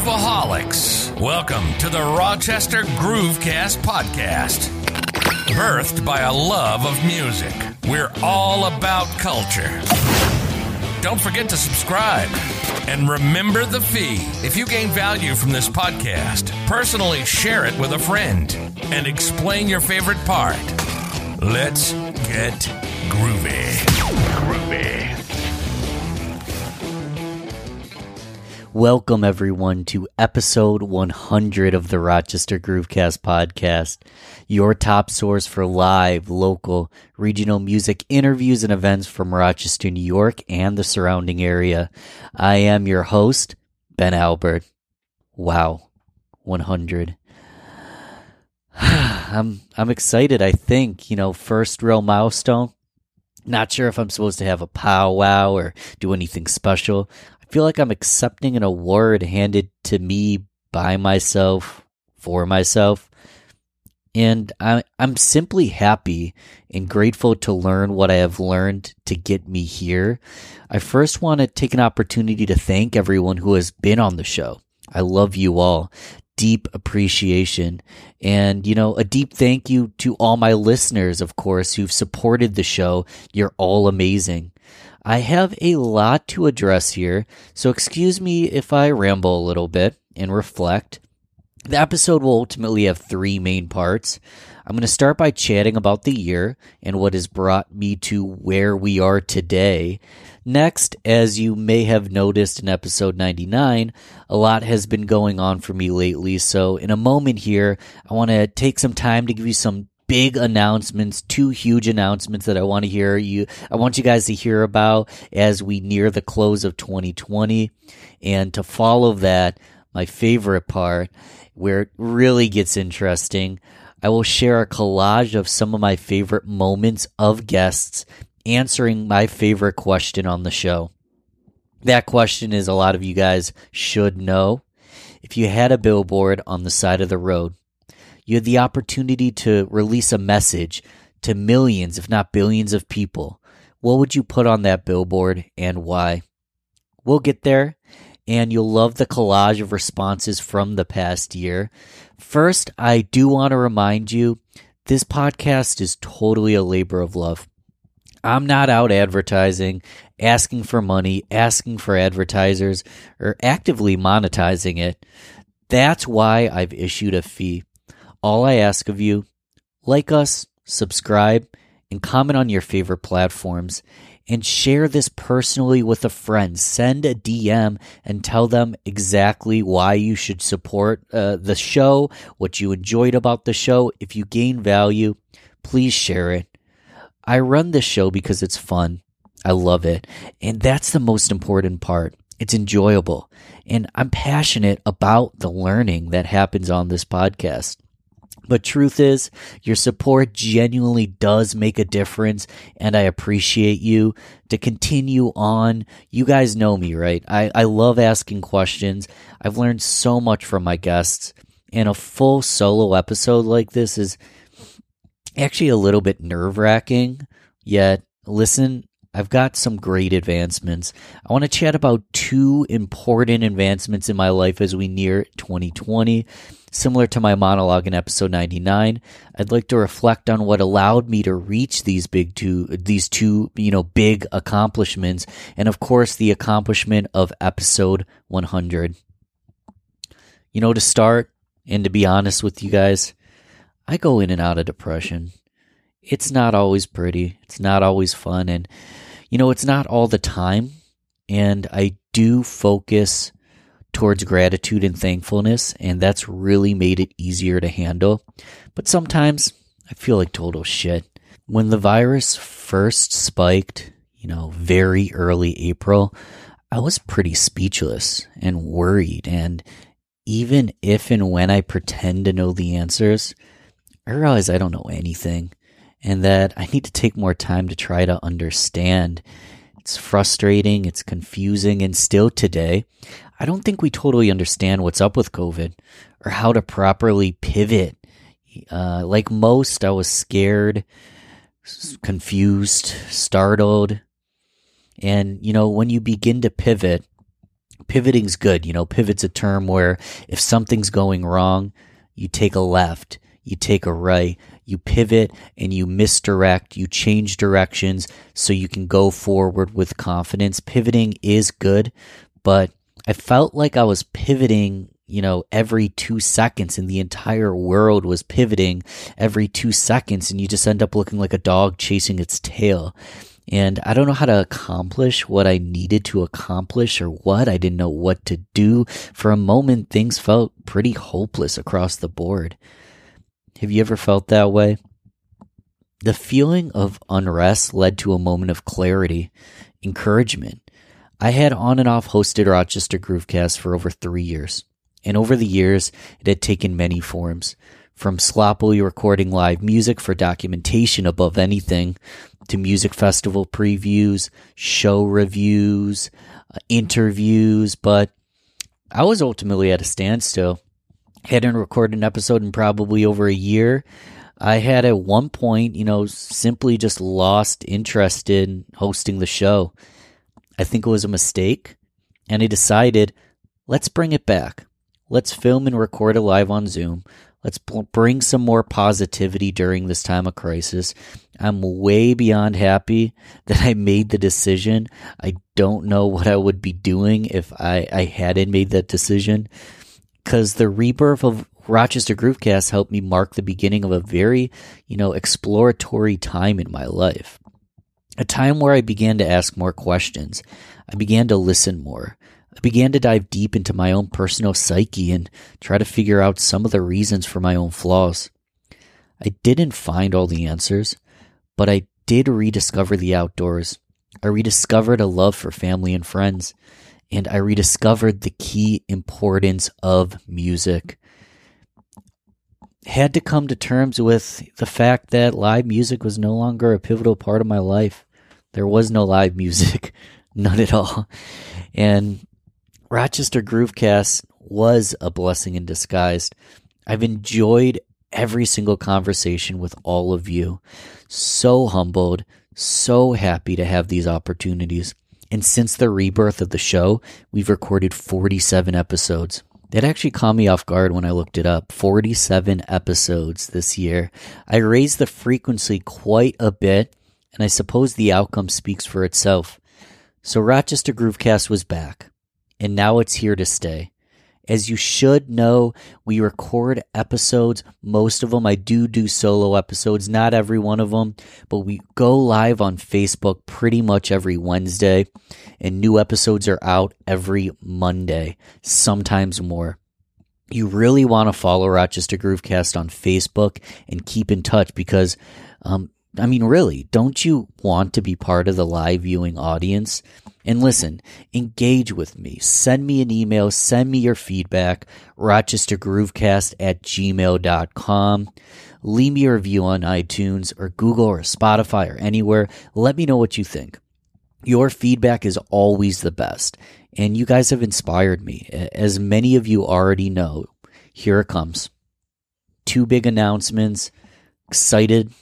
Grooveaholics. Welcome to the Rochester Groovecast podcast. Birthed by a love of music, we're all about culture. Don't forget to subscribe. And remember the fee. If you gain value from this podcast, personally share it with a friend and explain your favorite part. Let's get groovy. Groovy. Welcome, everyone, to episode 100 of the Rochester Groovecast podcast, your top source for live, local, regional music interviews and events from Rochester, New York, and the surrounding area. I am your host, Ben Albert. Wow, 100. I'm I'm excited. I think you know, first real milestone. Not sure if I'm supposed to have a powwow or do anything special feel like I'm accepting an award handed to me by myself for myself. And I, I'm simply happy and grateful to learn what I have learned to get me here. I first want to take an opportunity to thank everyone who has been on the show. I love you all. Deep appreciation. And, you know, a deep thank you to all my listeners, of course, who've supported the show. You're all amazing. I have a lot to address here, so excuse me if I ramble a little bit and reflect. The episode will ultimately have three main parts. I'm going to start by chatting about the year and what has brought me to where we are today. Next, as you may have noticed in episode 99, a lot has been going on for me lately. So, in a moment here, I want to take some time to give you some big announcements, two huge announcements that I want to hear you I want you guys to hear about as we near the close of 2020 and to follow that my favorite part where it really gets interesting I will share a collage of some of my favorite moments of guests answering my favorite question on the show. That question is a lot of you guys should know. If you had a billboard on the side of the road you had the opportunity to release a message to millions, if not billions of people. What would you put on that billboard and why? We'll get there, and you'll love the collage of responses from the past year. First, I do want to remind you this podcast is totally a labor of love. I'm not out advertising, asking for money, asking for advertisers, or actively monetizing it. That's why I've issued a fee. All I ask of you, like us, subscribe, and comment on your favorite platforms. And share this personally with a friend. Send a DM and tell them exactly why you should support uh, the show, what you enjoyed about the show. If you gain value, please share it. I run this show because it's fun. I love it. And that's the most important part. It's enjoyable. And I'm passionate about the learning that happens on this podcast. But truth is, your support genuinely does make a difference, and I appreciate you to continue on. You guys know me, right? I, I love asking questions. I've learned so much from my guests, and a full solo episode like this is actually a little bit nerve wracking. Yet, listen, I've got some great advancements. I want to chat about two important advancements in my life as we near 2020 Similar to my monologue in episode 99, I'd like to reflect on what allowed me to reach these big two, these two, you know, big accomplishments. And of course, the accomplishment of episode 100. You know, to start and to be honest with you guys, I go in and out of depression. It's not always pretty. It's not always fun. And, you know, it's not all the time. And I do focus towards gratitude and thankfulness, and that's really made it easier to handle. But sometimes I feel like total shit. When the virus first spiked, you know, very early April, I was pretty speechless and worried. And even if and when I pretend to know the answers, I realize I don't know anything and that I need to take more time to try to understand. It's frustrating, it's confusing, and still today, I don't think we totally understand what's up with COVID or how to properly pivot. Uh, like most, I was scared, confused, startled. And, you know, when you begin to pivot, pivoting's good. You know, pivot's a term where if something's going wrong, you take a left, you take a right, you pivot and you misdirect, you change directions so you can go forward with confidence. Pivoting is good, but I felt like I was pivoting you know, every two seconds and the entire world was pivoting every two seconds and you just end up looking like a dog chasing its tail. And I don't know how to accomplish what I needed to accomplish or what. I didn't know what to do. For a moment, things felt pretty hopeless across the board. Have you ever felt that way? The feeling of unrest led to a moment of clarity, encouragement. I had on and off hosted Rochester Groovecast for over three years. And over the years, it had taken many forms. From sloppily recording live music for documentation above anything, to music festival previews, show reviews, uh, interviews, but I was ultimately at a standstill. Hadn't recorded an episode in probably over a year. I had at one point, you know, simply just lost interest in hosting the show. I think it was a mistake, and I decided, let's bring it back. Let's film and record it live on Zoom. Let's bring some more positivity during this time of crisis. I'm way beyond happy that I made the decision. I don't know what I would be doing if I, I hadn't made that decision. Because the rebirth of Rochester Groovecast helped me mark the beginning of a very, you know, exploratory time in my life. A time where I began to ask more questions. I began to listen more. I began to dive deep into my own personal psyche and try to figure out some of the reasons for my own flaws. I didn't find all the answers, but I did rediscover the outdoors. I rediscovered a love for family and friends, and I rediscovered the key importance of music. Had to come to terms with the fact that live music was no longer a pivotal part of my life. There was no live music, none at all. And Rochester Groovecast was a blessing in disguise. I've enjoyed every single conversation with all of you. So humbled, so happy to have these opportunities. And since the rebirth of the show, we've recorded 47 episodes. That actually caught me off guard when I looked it up. 47 episodes this year. I raised the frequency quite a bit, and I suppose the outcome speaks for itself. So Rochester Groovecast was back and now it's here to stay. As you should know, we record episodes. Most of them, I do do solo episodes, not every one of them, but we go live on Facebook pretty much every Wednesday, and new episodes are out every Monday, sometimes more. You really want to follow Rochester Groovecast on Facebook and keep in touch because, um, I mean, really, don't you want to be part of the live viewing audience? And listen, engage with me. Send me an email. Send me your feedback. RochesterGroovecast at gmail.com. Leave me a review on iTunes or Google or Spotify or anywhere. Let me know what you think. Your feedback is always the best. And you guys have inspired me. As many of you already know, here it comes. Two big announcements. Excited.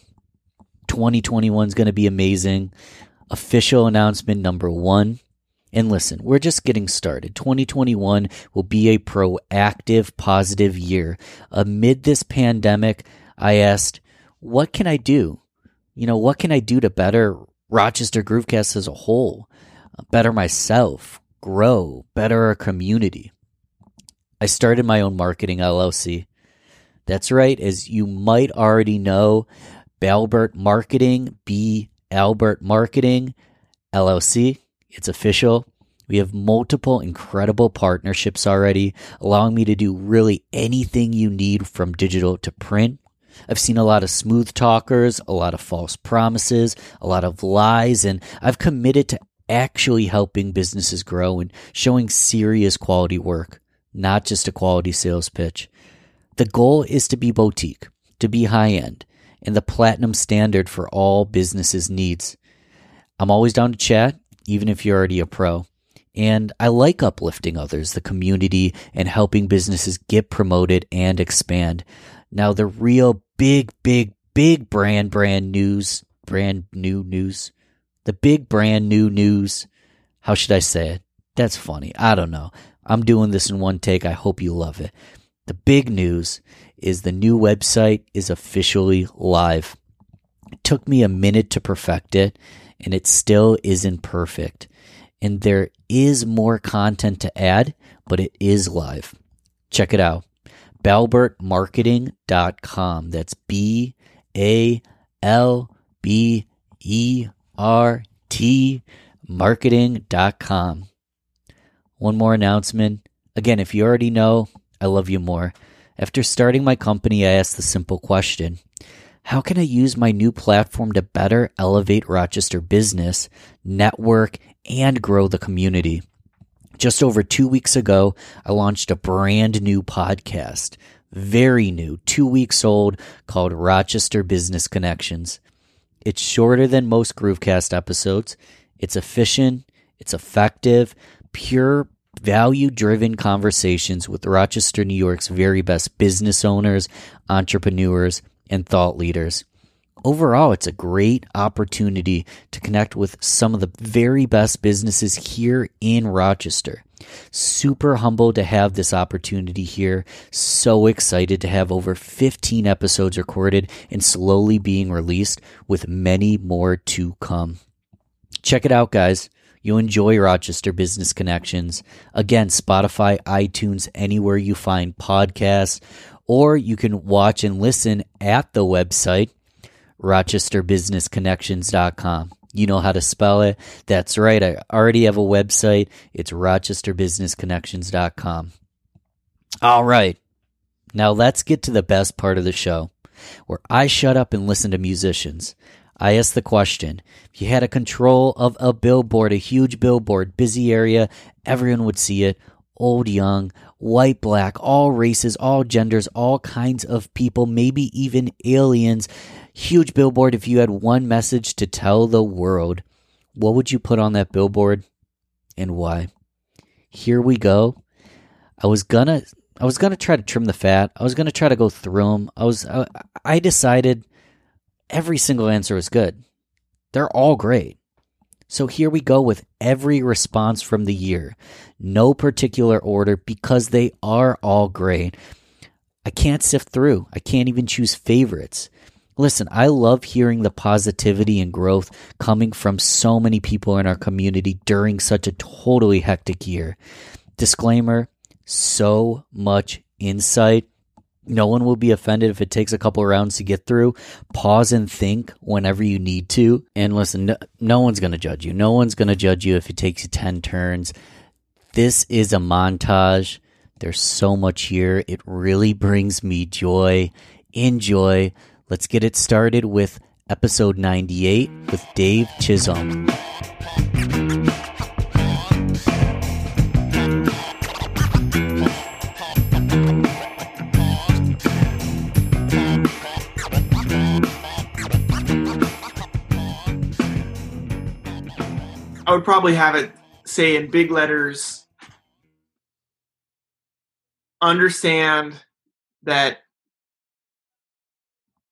2021 is going to be amazing official announcement number one. And listen, we're just getting started. 2021 will be a proactive, positive year. Amid this pandemic, I asked, what can I do? You know, what can I do to better Rochester Groovecast as a whole? Better myself, grow, better our community. I started my own marketing LLC. That's right, as you might already know, Balbert Marketing, B Albert Marketing LLC. It's official. We have multiple incredible partnerships already, allowing me to do really anything you need from digital to print. I've seen a lot of smooth talkers, a lot of false promises, a lot of lies, and I've committed to actually helping businesses grow and showing serious quality work, not just a quality sales pitch. The goal is to be boutique, to be high end, and the platinum standard for all businesses' needs. I'm always down to chat, even if you're already a pro. And I like uplifting others, the community, and helping businesses get promoted and expand. Now, the real big, big, big brand, brand news, brand new news, the big brand new news, how should I say it? That's funny. I don't know. I'm doing this in one take. I hope you love it. The big news is the new website is officially live. It took me a minute to perfect it, and it still isn't perfect. And there is more content to add, but it is live. Check it out. BalbertMarketing.com. That's B A L B E R T marketing.com. One more announcement. Again, if you already know, I love you more. After starting my company, I asked the simple question How can I use my new platform to better elevate Rochester business, network, and grow the community? Just over two weeks ago, I launched a brand new podcast, very new, two weeks old, called Rochester Business Connections. It's shorter than most Groovecast episodes. It's efficient, it's effective, pure value driven conversations with Rochester, New York's very best business owners, entrepreneurs, and thought leaders. Overall, it's a great opportunity to connect with some of the very best businesses here in Rochester. Super humbled to have this opportunity here. So excited to have over 15 episodes recorded and slowly being released, with many more to come. Check it out, guys. You'll enjoy Rochester Business Connections. Again, Spotify, iTunes, anywhere you find podcasts, or you can watch and listen at the website, rochesterbusinessconnections.com. You know how to spell it. That's right. I already have a website. It's rochesterbusinessconnections.com. All right. Now let's get to the best part of the show where I shut up and listen to musicians. I asked the question if you had a control of a billboard, a huge billboard, busy area, everyone would see it old, young, white, black, all races, all genders, all kinds of people, maybe even aliens. Huge billboard. If you had one message to tell the world, what would you put on that billboard and why? Here we go. I was gonna I was gonna try to trim the fat. I was gonna try to go through them. I was I, I decided every single answer is good. They're all great. So here we go with every response from the year. No particular order because they are all great. I can't sift through. I can't even choose favorites. Listen, I love hearing the positivity and growth coming from so many people in our community during such a totally hectic year. Disclaimer so much insight no one will be offended if it takes a couple rounds to get through. Pause and think whenever you need to. And listen, no, no one's going to judge you. No one's going to judge you if it takes you 10 turns. This is a montage. There's so much here. It really brings me joy. Enjoy. Let's get it started with episode 98 with Dave Chisholm. I would probably have it say in big letters understand that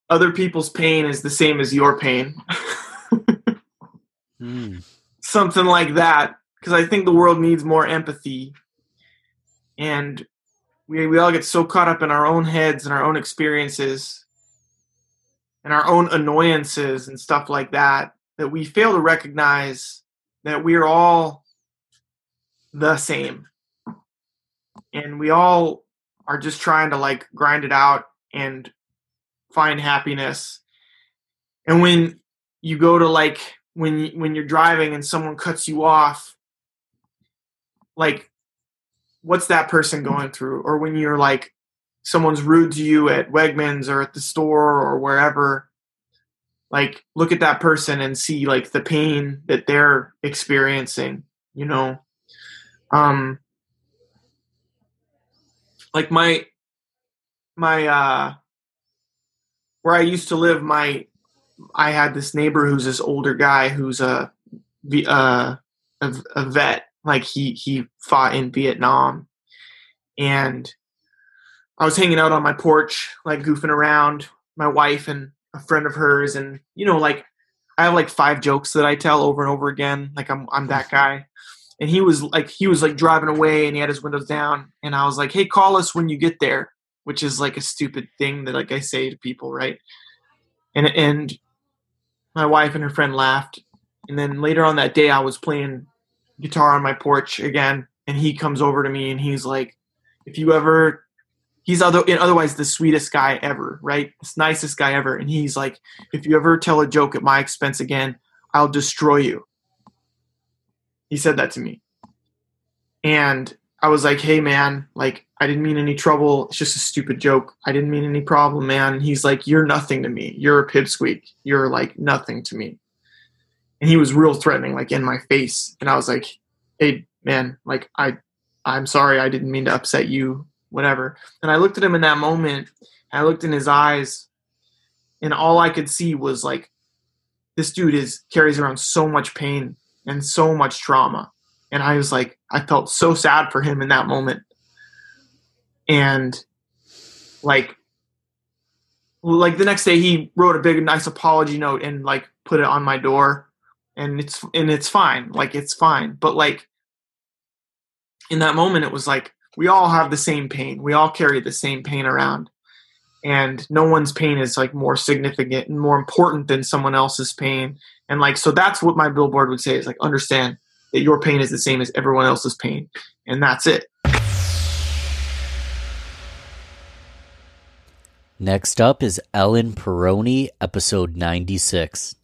other people's pain is the same as your pain. mm. Something like that. Because I think the world needs more empathy. And we, we all get so caught up in our own heads and our own experiences and our own annoyances and stuff like that that we fail to recognize that we're all the same. And we all are just trying to like grind it out and find happiness. And when you go to like when when you're driving and someone cuts you off like what's that person going through? Or when you're like someone's rude to you at Wegmans or at the store or wherever like look at that person and see like the pain that they're experiencing you know? Um like my my uh where i used to live my i had this neighbor who's this older guy who's a uh a, a vet. Like he he fought in vietnam. And i was hanging out on my porch like goofing around my wife and a friend of hers, and you know, like I have like five jokes that I tell over and over again. Like I'm I'm that guy, and he was like he was like driving away and he had his windows down and i was like hey call us when you get there which is like a stupid thing that like i say to people right and and my wife and her friend laughed and then later on that day i was playing guitar on my porch again and he comes over to me and he's like if you ever he's other otherwise the sweetest guy ever right the nicest guy ever and he's like if you ever tell a joke at my expense again i'll destroy you he said that to me. And I was like, hey, man, like, I didn't mean any trouble. It's just a stupid joke. I didn't mean any problem, man. And he's like, you're nothing to me. You're a pipsqueak. You're like nothing to me. And he was real threatening, like in my face. And I was like, hey, man, like, I, I'm sorry. I didn't mean to upset you, whatever. And I looked at him in that moment. I looked in his eyes, and all I could see was like, this dude is carries around so much pain and so much trauma. And I was like, I felt so sad for him in that moment. And like, like the next day he wrote a big nice apology note and like put it on my door and it's and it's fine like it's fine but like in that moment it was like we all have the same pain. We all carry the same pain around. And no one's pain is like more significant and more important than someone else's pain. And like so that's what my billboard would say is like understand that your pain is the same as everyone else's pain. And that's it. Next up is Ellen Peroni, episode 96.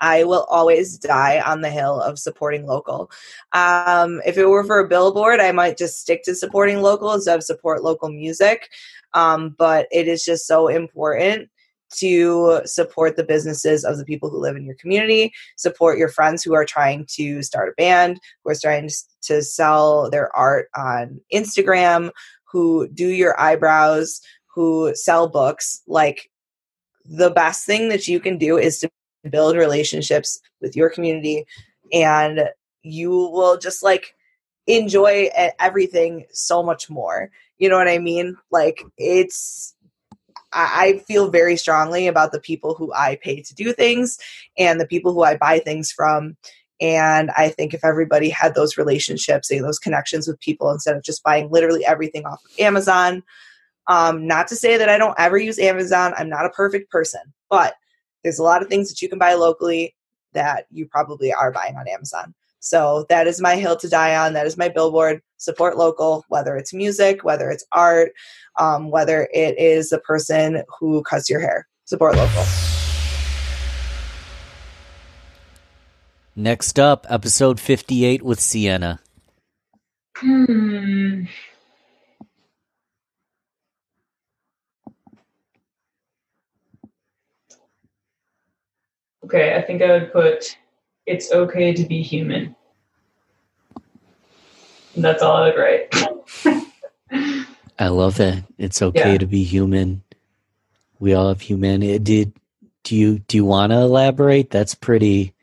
I will always die on the hill of supporting local. Um, if it were for a billboard, I might just stick to supporting local instead of support local music. Um, but it is just so important to support the businesses of the people who live in your community, support your friends who are trying to start a band, who are trying to sell their art on Instagram, who do your eyebrows, who sell books. Like the best thing that you can do is to build relationships with your community and you will just like enjoy everything so much more. You know what I mean? Like it's I feel very strongly about the people who I pay to do things and the people who I buy things from. And I think if everybody had those relationships and those connections with people instead of just buying literally everything off of Amazon, um, not to say that I don't ever use Amazon, I'm not a perfect person, but there's a lot of things that you can buy locally that you probably are buying on Amazon. So that is my hill to die on. That is my billboard. Support local, whether it's music, whether it's art, um, whether it is the person who cuts your hair. Support local. Next up, episode 58 with Sienna. Hmm. Okay, I think I would put it's okay to be human. That's all I would write. I love it. It's okay yeah. to be human. We all have humanity. Did do you do you want to elaborate? That's pretty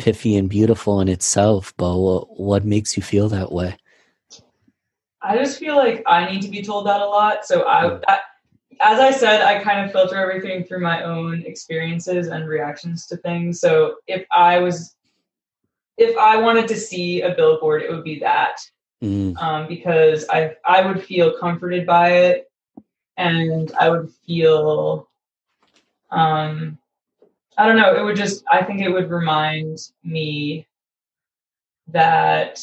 piffy and beautiful in itself. But what, what makes you feel that way? I just feel like I need to be told that a lot. So I, mm. As I said, I kind of filter everything through my own experiences and reactions to things. So if I was, if I wanted to see a billboard, it would be that, mm. um, because I I would feel comforted by it, and I would feel, um, I don't know. It would just I think it would remind me that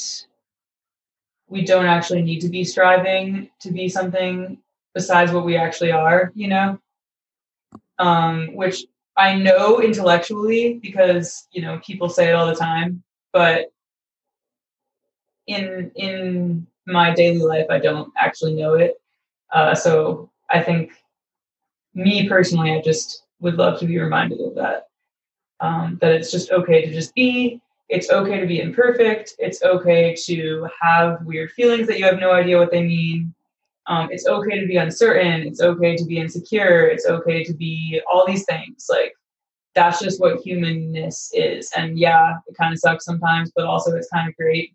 we don't actually need to be striving to be something besides what we actually are, you know? Um, which I know intellectually because, you know, people say it all the time, but in in my daily life I don't actually know it. Uh, so I think me personally, I just would love to be reminded of that. Um, that it's just okay to just be. It's okay to be imperfect. It's okay to have weird feelings that you have no idea what they mean um, it's okay to be uncertain. It's okay to be insecure. It's okay to be all these things. Like that's just what humanness is. And yeah it kind of sucks sometimes but also it's kind of great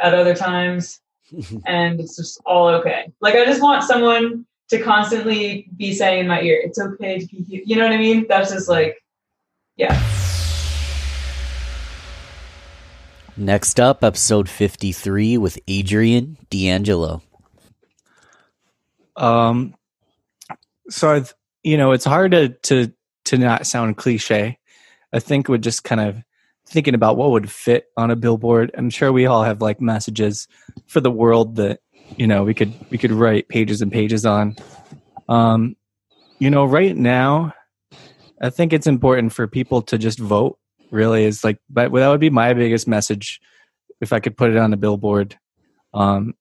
at other times. And it's just all okay. Like i just want someone to constantly be saying in my ear it's okay to be you know what i mean? That's just like yeah. Next up, episode 53 with Adrian D'Angelo. Um, so I've, you know, it's hard to to to not sound cliche. I think we're just kind of thinking about what would fit on a billboard. I'm sure we all have like messages for the world that you know we could we could write pages and pages on. Um, you know, right now, I think it's important for people to just vote. Really, is like, but that would be my biggest message if I could put it on a billboard. Um,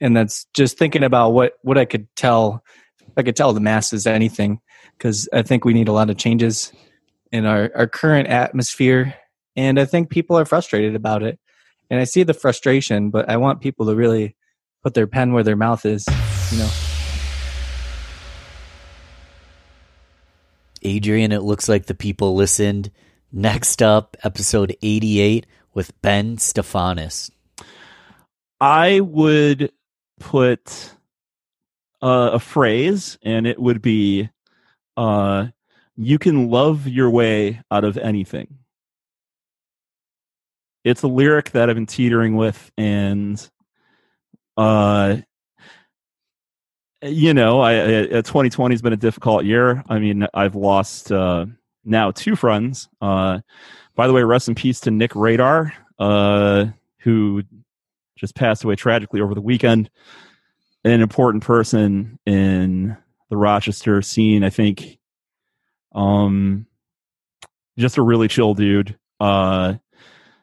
and that's just thinking about what what I could tell. I could tell the masses anything because I think we need a lot of changes in our our current atmosphere, and I think people are frustrated about it. And I see the frustration, but I want people to really put their pen where their mouth is. You know. Adrian, it looks like the people listened. Next up, episode 88 with Ben Stefanis I would put uh, a phrase, and it would be, uh, "You can love your way out of anything." It's a lyric that I've been teetering with, and uh, you know, I, I 2020 has been a difficult year. I mean, I've lost uh, now two friends. Uh, by the way, rest in peace to Nick Radar, uh, who just passed away tragically over the weekend. An important person in the Rochester scene, I think. Um, just a really chill dude. Uh,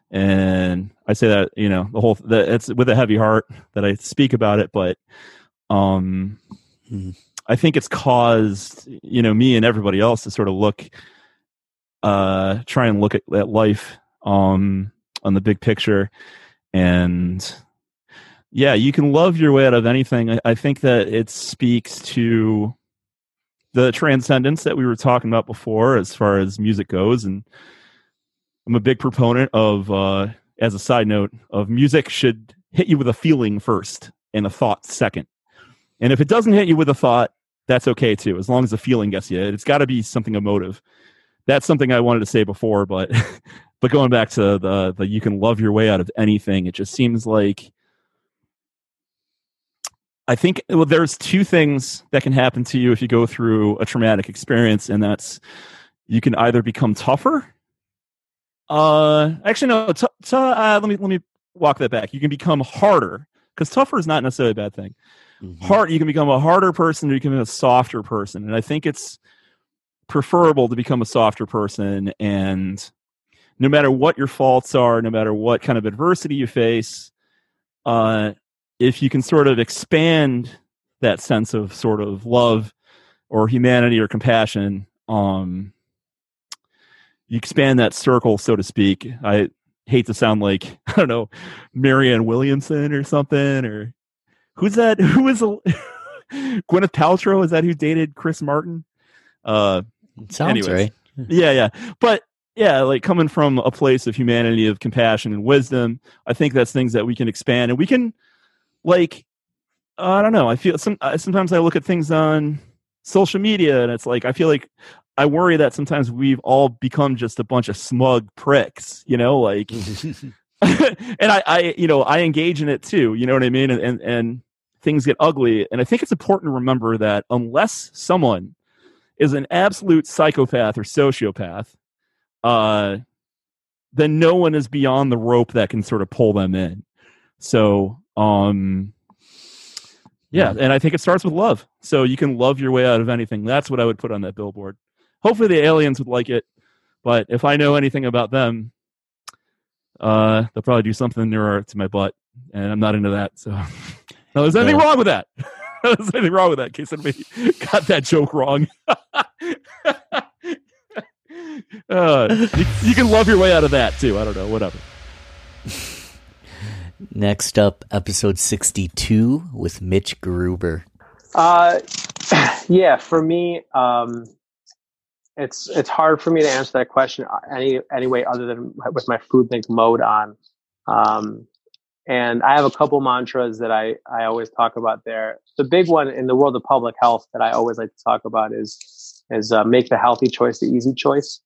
and I say that you know the whole that it's with a heavy heart that I speak about it, but um, Mhm. I think it's caused you know me and everybody else to sort of look, uh, try and look at, at life um on the big picture, and yeah, you can love your way out of anything. I, think that it speaks to the transcendence that we were talking about before, as far as music goes, and I'm a big proponent of, uh, as a side note, of music should hit you with a feeling first and a thought second. And if it doesn't hit you with a thought, that's okay too, as long as the feeling gets you. It's got to be something emotive. That's something I wanted to say before, but but going back to the the you can love your way out of anything, it just seems like I think well, there's two things that can happen to you if you go through a traumatic experience, and that's you can either become tougher. Uh, actually, no. T- t- uh, let me let me walk that back. You can become harder because tougher is not necessarily a bad thing. Mhm. Hard, you can become a harder person, or you can become a softer person, and I think it's preferable to become a softer person. And no matter what your faults are, no matter what kind of adversity you face, uh, if you can sort of expand that sense of sort of love or humanity or compassion, um, you expand that circle, so to speak. I hate to sound like I don't know Marianne Williamson or something, or who's that? Who is a Gwyneth Paltrow? Is that who dated Chris Martin? Uh, Sounds anyways. right. yeah, yeah, but yeah, like coming from a place of humanity, of compassion and wisdom, I think that's things that we can expand and we can, like, I don't know. I feel some sometimes I look at things on social media and it's like I feel like I worry that sometimes we've all become just a bunch of smug pricks, you know, like and I, I you know i engage in it too you know what i mean and, and and things get ugly and i think it's important to remember that unless someone is an absolute psychopath or sociopath uh then no one is beyond the rope that can sort of pull them in so um yeah and i think it starts with love so you can love your way out of anything that's what i would put on that billboard hopefully the aliens would like it but if i know anything about them uh, they'll probably do something nearer to my butt, and I'm not into that. So, no, there's anything Yeah. wrong with that. there's anything wrong with that. In case anybody got that joke wrong. Uh, you, you can love your way out of that too. I don't know. Whatever. Next up, episode 62 with Mitch Gruber. Uh, yeah, for me, um, it's it's hard for me to answer that question any any way other than with my Foodlink mode on. Um, and I have a couple mantras that I I always talk about there. The big one in the world of public health that I always like to talk about is is uh, make the healthy choice the easy choice.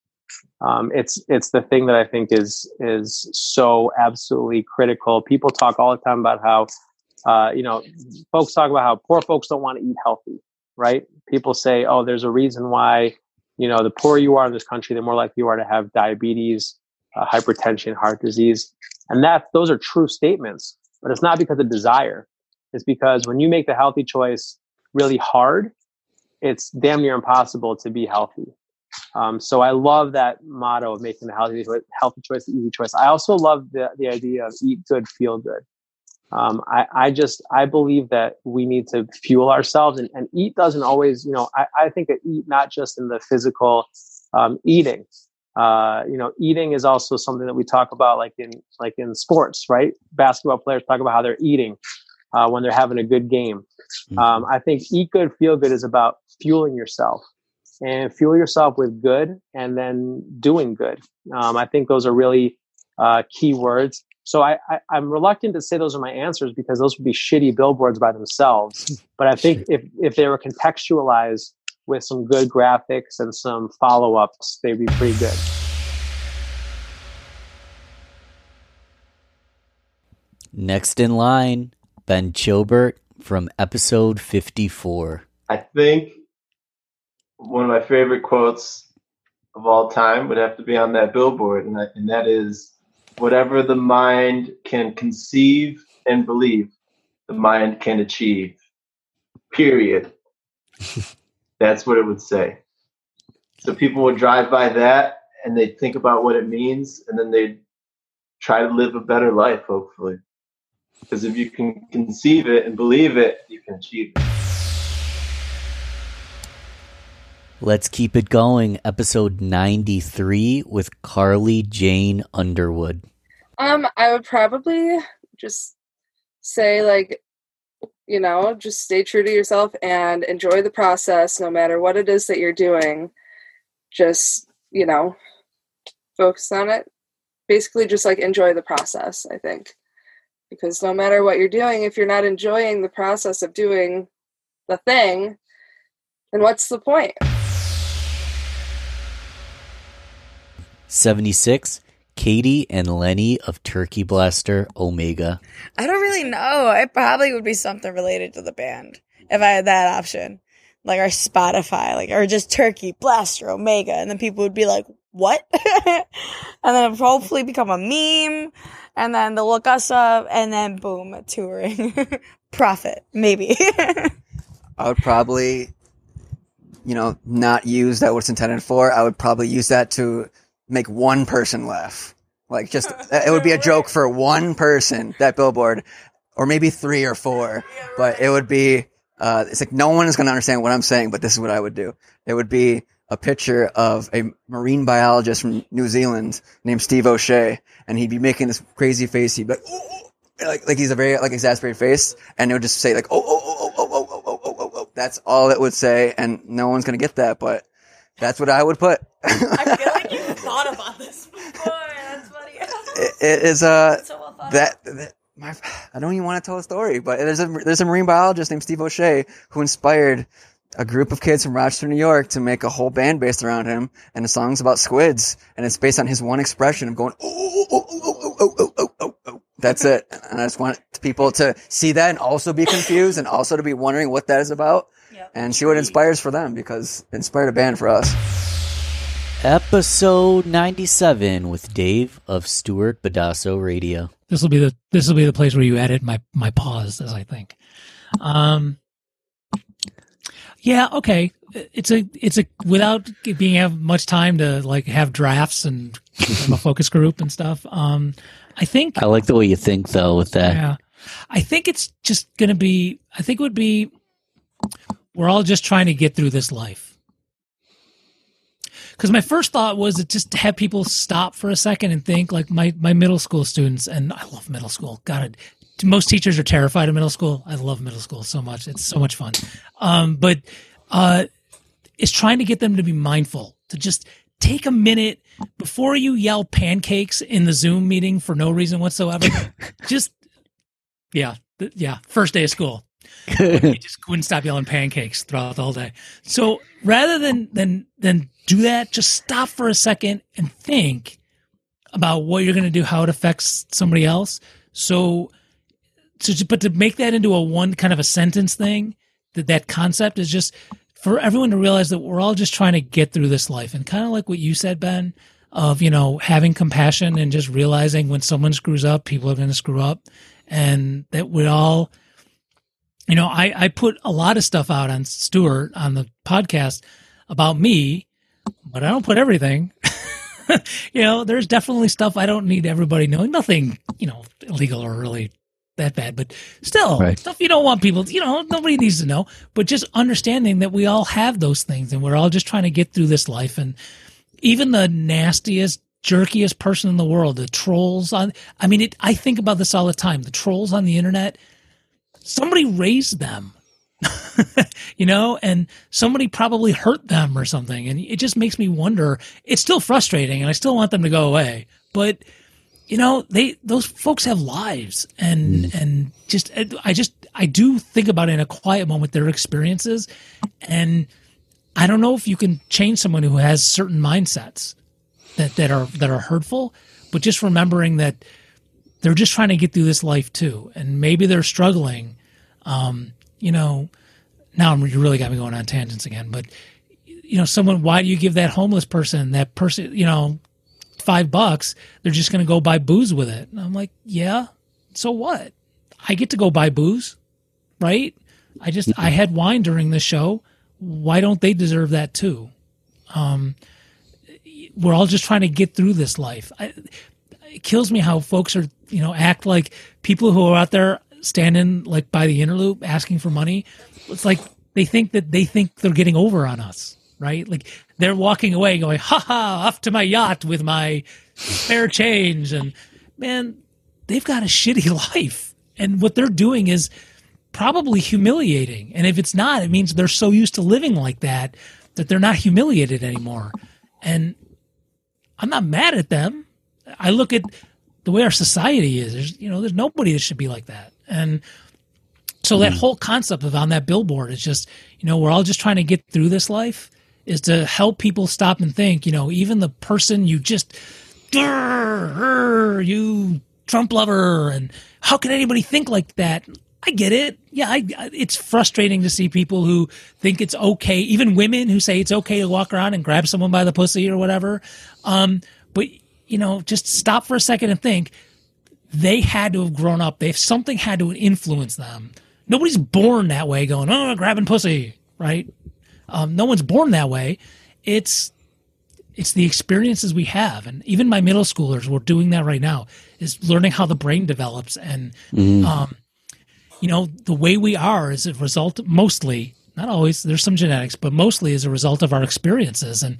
Um, it's it's the thing that I think is is so absolutely critical. People talk all the time about how uh, you know folks talk about how poor folks don't want to eat healthy, right? People say, oh, there's a reason why you know the poorer you are in this country, the more likely you are to have diabetes, uh, hypertension, heart disease, and that those are true statements. But it's not because of desire. It's because when you make the healthy choice really hard, it's damn near impossible to be healthy. Um, so I love that motto of making the healthy healthy choice the easy choice. I also love the the idea of eat good, feel good. Um, I, I just I believe that we need to fuel ourselves and, and eat doesn't always you know I, I think that eat not just in the physical um, eating uh, you know eating is also something that we talk about like in like in sports right? Basketball players talk about how they're eating uh, when they're having a good game. Mhm. um, I think eat good feel good is about fueling yourself and fuel yourself with good and then doing good. Um, I think those are really uh, key words. So I, I, I'm reluctant to say those are my answers because those would be shitty billboards by themselves. But I think if, if they were contextualized with some good graphics and some follow ups, they'd be pretty good. Next in line, Ben Chilbert from episode 54. I think one of my favorite quotes of all time would have to be on that billboard, and, that and that is whatever the mind can conceive and believe, the mind can achieve. Period. That's what it would say. So people would drive by that and they'd think about what it means, and then they'd try to live a better life, hopefully. Because if you can conceive it and believe it, you can achieve it. Let's keep it going. Episode 93 with Carly Jane Underwood. Um, I would probably just say like, you know, just stay true to yourself and enjoy the process, no matter what it is that you're doing. Just you know, focus on it. Basically, just like enjoy the process. I think because no matter what you're doing, if you're not enjoying the process of doing the thing, then what's the point? 76, Katie and Lenny of Turkey Blaster Omega. I don't really know. It probably would be something related to the band if I had that option. Like our Spotify, like or just Turkey, Blaster, Omega, and then people would be like, "What?" and then it'd hopefully become a meme, and then they'll look us up, and then boom, touring, profit maybe. I would probably, you know, not use that what it's intended for. I would probably use that to make one person laugh. Like just, it would be a joke for one person, that billboard, or maybe three or four, but it would be, uh, it's like no one is going to understand what I'm saying, but this is what I would do. It would be a picture of a marine biologist from New Zealand named Steve O'Shea, and he'd be making this crazy face. He'd be like, "Ooh, ooh," like, like he's a very like exasperated face, and it would just say like, oh, oh, oh, oh, oh, oh, oh, oh, oh, oh. That's all it would say, and no one's gonna get that, but that's what I would put. I feel like you thought about this before. That's funny. It, is uh so well that, that my I don't even want to tell a story, but there's a there's a marine biologist named Steve O'Shea who inspired a group of kids from Rochester, New York, to make a whole band based around him, and the song's about squids, and it's based on his one expression of going oh oh oh oh oh oh oh oh oh. That's it, and I just want people to see that and also be confused and also to be wondering what that is about, Yep. and see what inspires for them because inspired a band for us. Episode 97 with Dave of Stuart Badasso Radio. This will be the this will be the place where you edit my my pause, as I think. Um, yeah, okay. It's a it's a without being have much time to like have drafts and a focus group and stuff. Um, I think I like the way you think, though, with that. yeah, I think it's just gonna be. I think it would be. We're all just trying to get through this life. Because my first thought was to just have people stop for a second and think, like my my middle school students, and I love middle school. God, it, most teachers are terrified of middle school. I love middle school so much; it's so much fun. Um, but uh, is trying to get them to be mindful, to just take a minute before you yell pancakes in the Zoom meeting for no reason whatsoever. just yeah, yeah, first day of school. he just couldn't stop yelling pancakes throughout the whole day. So rather than than than do that, just stop for a second and think about what you're going to do, how it affects somebody else. So, so to, but to make that into a one kind of a sentence thing, that that concept is just for everyone to realize that we're all just trying to get through this life, and kind of like what you said, Ben, of you know having compassion and just realizing when someone screws up, people are going to screw up, and that we all you know, I, I put a lot of stuff out on Stuart on the podcast about me, but I don't put everything. you know, there's definitely stuff I don't need everybody knowing. Nothing, you know, illegal or really that bad, but still Right. stuff you don't want people, you know, nobody needs to know. But just understanding that we all have those things and we're all just trying to get through this life. And even the nastiest, jerkiest person in the world, the trolls on, I mean, it, I think about this all the time. The trolls on the internet, somebody raised them you know and somebody probably hurt them or something. And it just makes me wonder. It's still frustrating and i still want them to go away. But you know they those folks have lives and hmm. and just i just i do think about in a quiet moment their experiences. And i don't know if you can change someone who has certain mindsets that that are that are hurtful but just remembering that they're just trying to get through this life too. And maybe they're struggling. Um you know now I'm, you really got me going on tangents again but you know someone why do you give that homeless person that person you know five bucks they're just going to go buy booze with it? And i'm like yeah so what? I get to go buy booze right? I just i had wine during the show. Why don't they deserve that too? Um we're all just trying to get through this life. I, it kills me how folks are you know act like people who are out there standing like by the Inner Loop asking for money it's like they think that they think they're getting over on us right? Like they're walking away going ha ha off to my yacht with my spare change and man they've got a shitty life. And what they're doing is probably humiliating. And if it's not it means they're so used to living like that that they're not humiliated anymore. And i'm not mad at them. I look at the way our society is there's you know there's nobody that should be like that. And so that whole concept of on that billboard is just you know we're all just trying to get through this life is to help people stop and think you know even the person you just "Grr, you trump lover and how can anybody think like that? I get it. Yeah I, I- it's frustrating to see people who think it's okay even women who say it's okay to walk around and grab someone by the pussy or whatever. Um but you know just stop for a second and think they had to have grown up. They something had to influence them. Nobody's born that way, going oh grabbing pussy, right? Um, no one's born that way. It's it's the experiences we have, and even my middle schoolers were doing that right now. Is learning how the brain develops, and um, you know the way we are is a result, mostly not always. There's some genetics, but mostly as a result of our experiences. And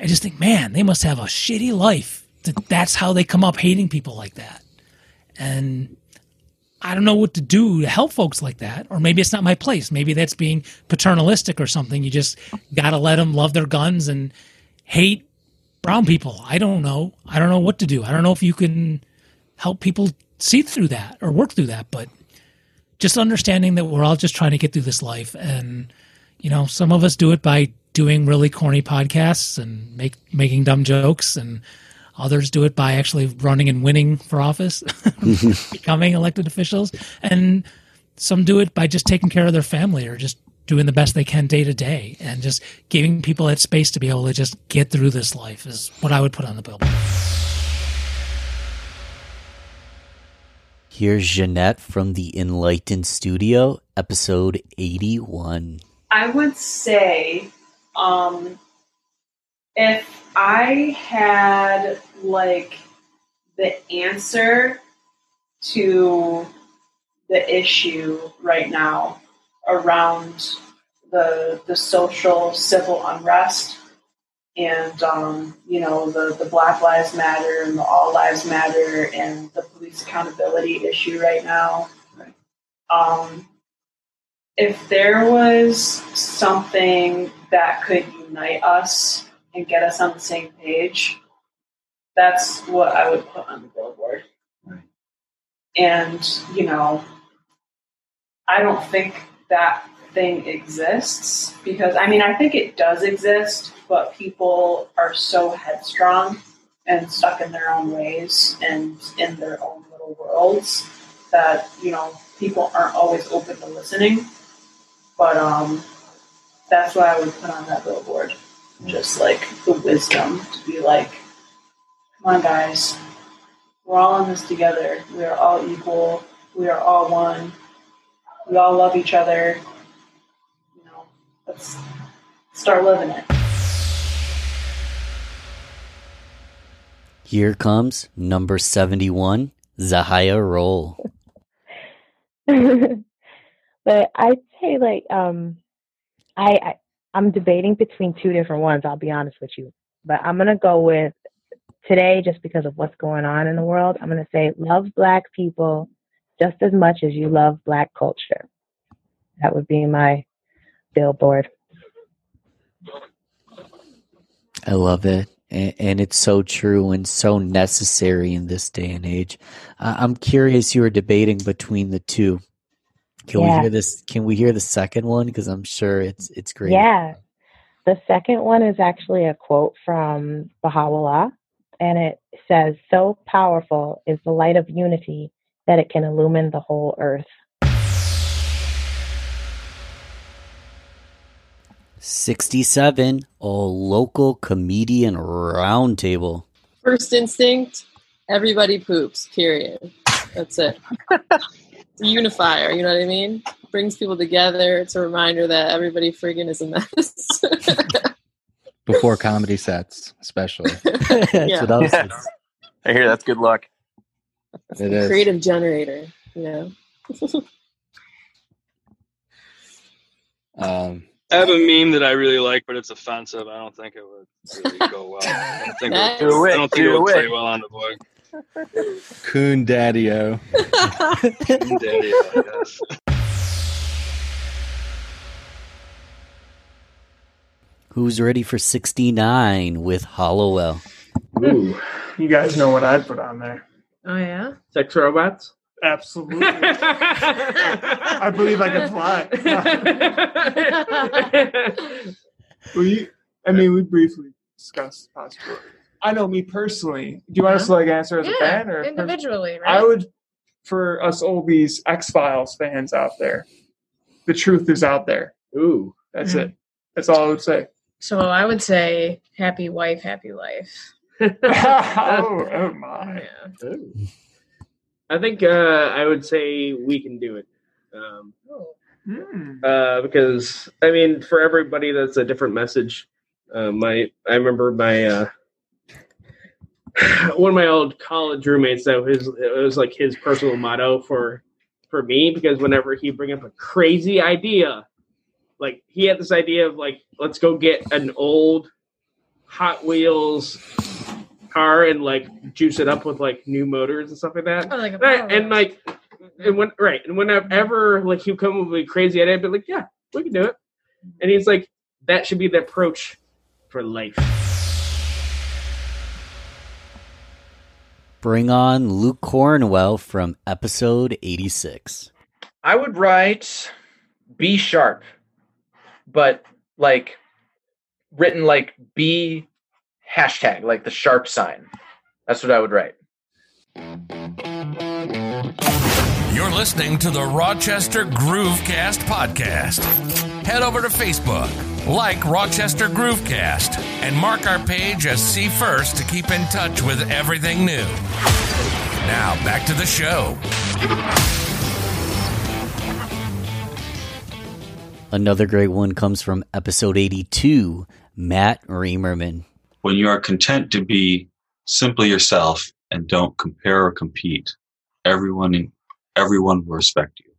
I just think, man, they must have a shitty life. That that's how they come up hating people like that and I don't know what to do to help folks like that. Or maybe it's not my place. Maybe that's being paternalistic or something. You just got to let them love their guns and hate brown people. I don't know. I don't know what to do. I don't know if you can help people see through that or work through that, but just understanding that we're all just trying to get through this life. And, you know, some of us do it by doing really corny podcasts and make, making dumb jokes and, Others do it by actually running and winning for office, becoming elected officials. And some do it by just taking care of their family or just doing the best they can day to day and just giving people that space to be able to just get through this life is what I would put on the billboard. Here's Jeanette from the Enlightened Studio, episode 81. I would say, um, if I had like the answer to the issue right now around the the social civil unrest and um, you know the the Black Lives Matter and the All Lives Matter and the police accountability issue right now. Um, if there was something that could unite us and get us on the same page, that's what I would put on the billboard. And, you know, I don't think that thing exists because I mean I think it does exist, but people are so headstrong and stuck in their own ways and in their own little worlds that you know people aren't always open to listening. But um, that's what I would put on that billboard, just like the wisdom to be like, come on, guys, we're all in this together. We are all equal. We are all one. We all love each other. You know, let's start living it. Here comes number 71, Zahaya Roll. but I'd say like um I, I I'm debating between two different ones, I'll be honest with you. But I'm gonna go with today just because of what's going on in the world. I'm gonna say love black people just as much as you love black culture. That would be my billboard. I love it. And, it's so true and so necessary in this day and age. I'm curious. You were debating between the two. Can we hear this? Can we hear the second one? Because I'm sure it's it's great. Yeah. The second one is actually a quote from Baha'u'llah, and it says, So powerful is the light of unity that it can illumine the whole earth. 67, a local comedian roundtable. First instinct, everybody poops, period. That's it. it's a unifier, you know what I mean? Brings people together. It's a reminder that everybody friggin' is a mess. Before comedy sets, especially. That's Yeah. what I was Yeah. I hear that's good luck. It is. Creative generator, you know? Um, I have a meme that I really like, but it's offensive. I don't think it would really go well. I don't think, Nice. it, would, Do I don't think it do would play well on the board. Coon Daddy-O. Daddy, I guess. Who's ready for 69 with Hollowell? Ooh, you guys know what I'd put on there. Oh yeah. Sex robots? Absolutely. I believe I can fly. well, you, I mean, we briefly discussed possibility. I know me personally. Do you want us to like answer as a fan or individually, right? I would, for us oldies X Files fans out there, the truth is out there. Ooh, that's Mhm. it. That's all I would say. So I would say happy wife, happy life. oh, oh my! I think uh, I would say we can do it. Um, Hmm. uh, because I mean, for everybody, that's a different message. Uh, my, I remember my uh, one of my old college roommates. That was it was like his personal motto for for me because whenever he bring up a crazy idea, like he had this idea of like let's go get an old Hot Wheels car and like juice it up with like new motors and stuff like that. Oh, like a and, I- and like and when right and whenever like he come up with a crazy idea, I'd be like, yeah, we can do it. And he's like, that should be the approach for life. Bring on Luke Cornwell from episode 86. I would write B sharp, but like written like B hashtag, like the sharp sign. That's what I would write. You're listening to the Rochester Groovecast podcast. Head over to Facebook, like Rochester Groovecast, and mark our page as See First to keep in touch with everything new. Now, back to the show. Another great one comes from episode 82, Matt Reamerman. when you are content to be simply yourself and don't compare or compete, everyone everyone will respect you.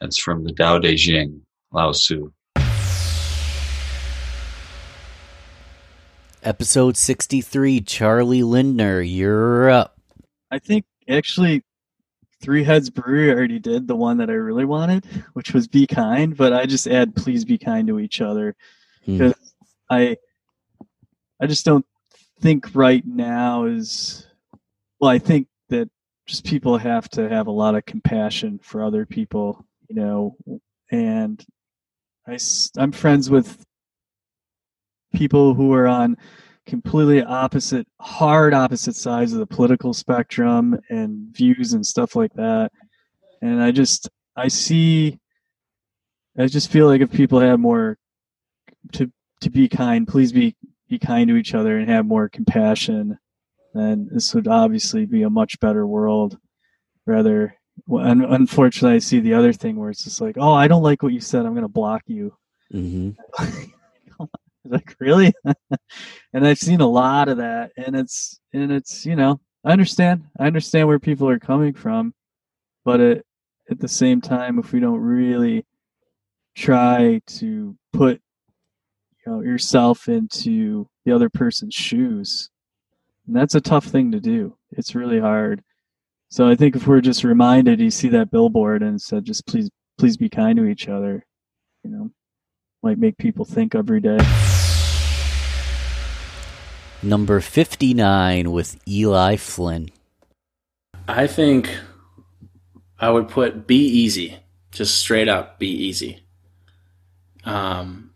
That's from the Tao Te Ching, Lao Tzu. Episode 63, Charlie Lindner, you're up. I think actually Three Heads Brewery already did the one that I really wanted, which was be kind, but I just add please be kind to each other Hmm. because I I just don't think right now is well I think that just people have to have a lot of compassion for other people you know, and I, I'm friends with people who are on completely opposite, hard opposite sides of the political spectrum and views and stuff like that. And I just, I see, I just feel like if people had more to to be kind, please be be kind to each other and have more compassion, then this would obviously be a much better world. Rather, well, un- unfortunately, I see the other thing where it's just like, oh, I don't like what you said. I'm going to block you. Mm-hmm. like really? And i've seen a lot of that and it's and it's you know i understand i understand where people are coming from but it, at the same time if we don't really try to put you know yourself into the other person's shoes and that's a tough thing to do. It's really hard. So i think if we're just reminded you see that billboard and said just please please be kind to each other you know might make people think every day Number 59 with Eli Flynn. I think I would put be easy, just straight up be easy. Um,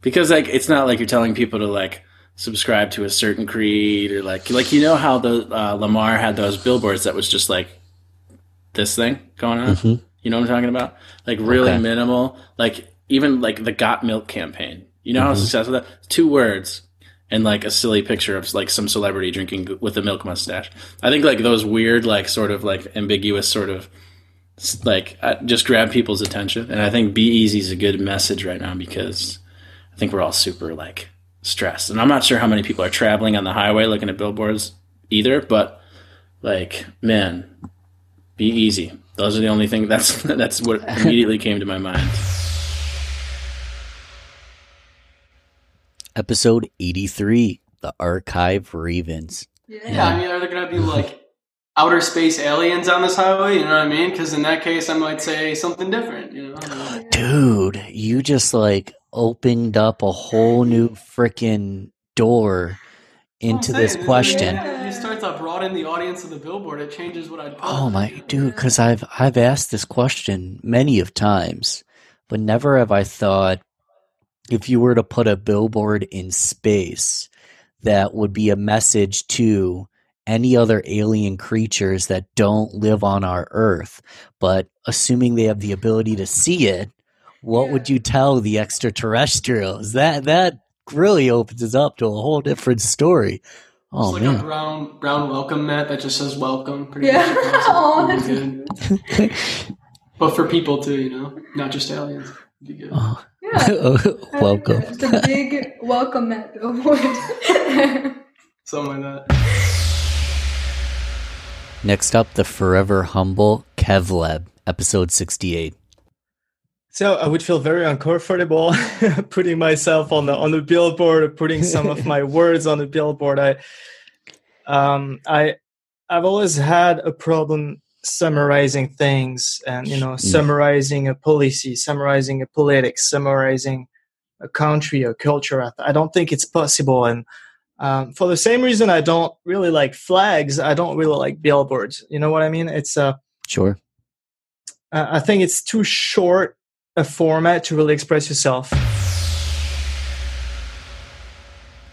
because like it's not like you're telling people to like subscribe to a certain creed or like like you know how the uh, Lamar had those billboards that was just like this thing going on. Mhm. You know what I'm talking about? Like really Okay. minimal. Like even like the Got Milk campaign. You know how Mhm. successful that two words and like a silly picture of like some celebrity drinking with a milk mustache. I think like those weird like sort of like ambiguous sort of like uh, just grab people's attention. And I think be easy is a good message right now because I think we're all super like stressed. And I'm not sure how many people are traveling on the highway looking at billboards either, but like man, be easy. Those are the only thing that's that's what immediately came to my mind. Episode 83 The Archive Ravens. Yeah, I mean, are there going to be like outer space aliens on this highway? You know what I mean? Because in that case, I might say something different. You know, I. Dude, you just like opened up a whole new freaking door into I'm this saying, question. It starts to broaden the audience of the billboard. It changes what I'd. Oh my dude, because I've I've asked this question many of times, but never have I thought if you were to put a billboard in space that would be a message to any other alien creatures that don't live on our Earth, but assuming they have the ability to see it, what would you tell the extraterrestrials? That that really opens us up to a whole different story. Oh it's like man. a brown brown welcome mat that just says welcome. Pretty Yeah. much. Oh, It'd good. but for people too, you know, not just aliens. It'd. Welcome. It's a big welcome mat billboard. Something like that. Next up, the forever humble Kevleb, episode 68. So I would feel very uncomfortable putting myself on the on the billboard or putting some of my words on the billboard. I um I I've always had a problem summarizing things and you know summarizing a policy, summarizing a politics, summarizing a country, a culture. I, I don't think it's possible and um, for the same reason I don't really like flags, I don't really like billboards. You know what I mean? It's uh Sure. uh, I think it's too short a format to really express yourself.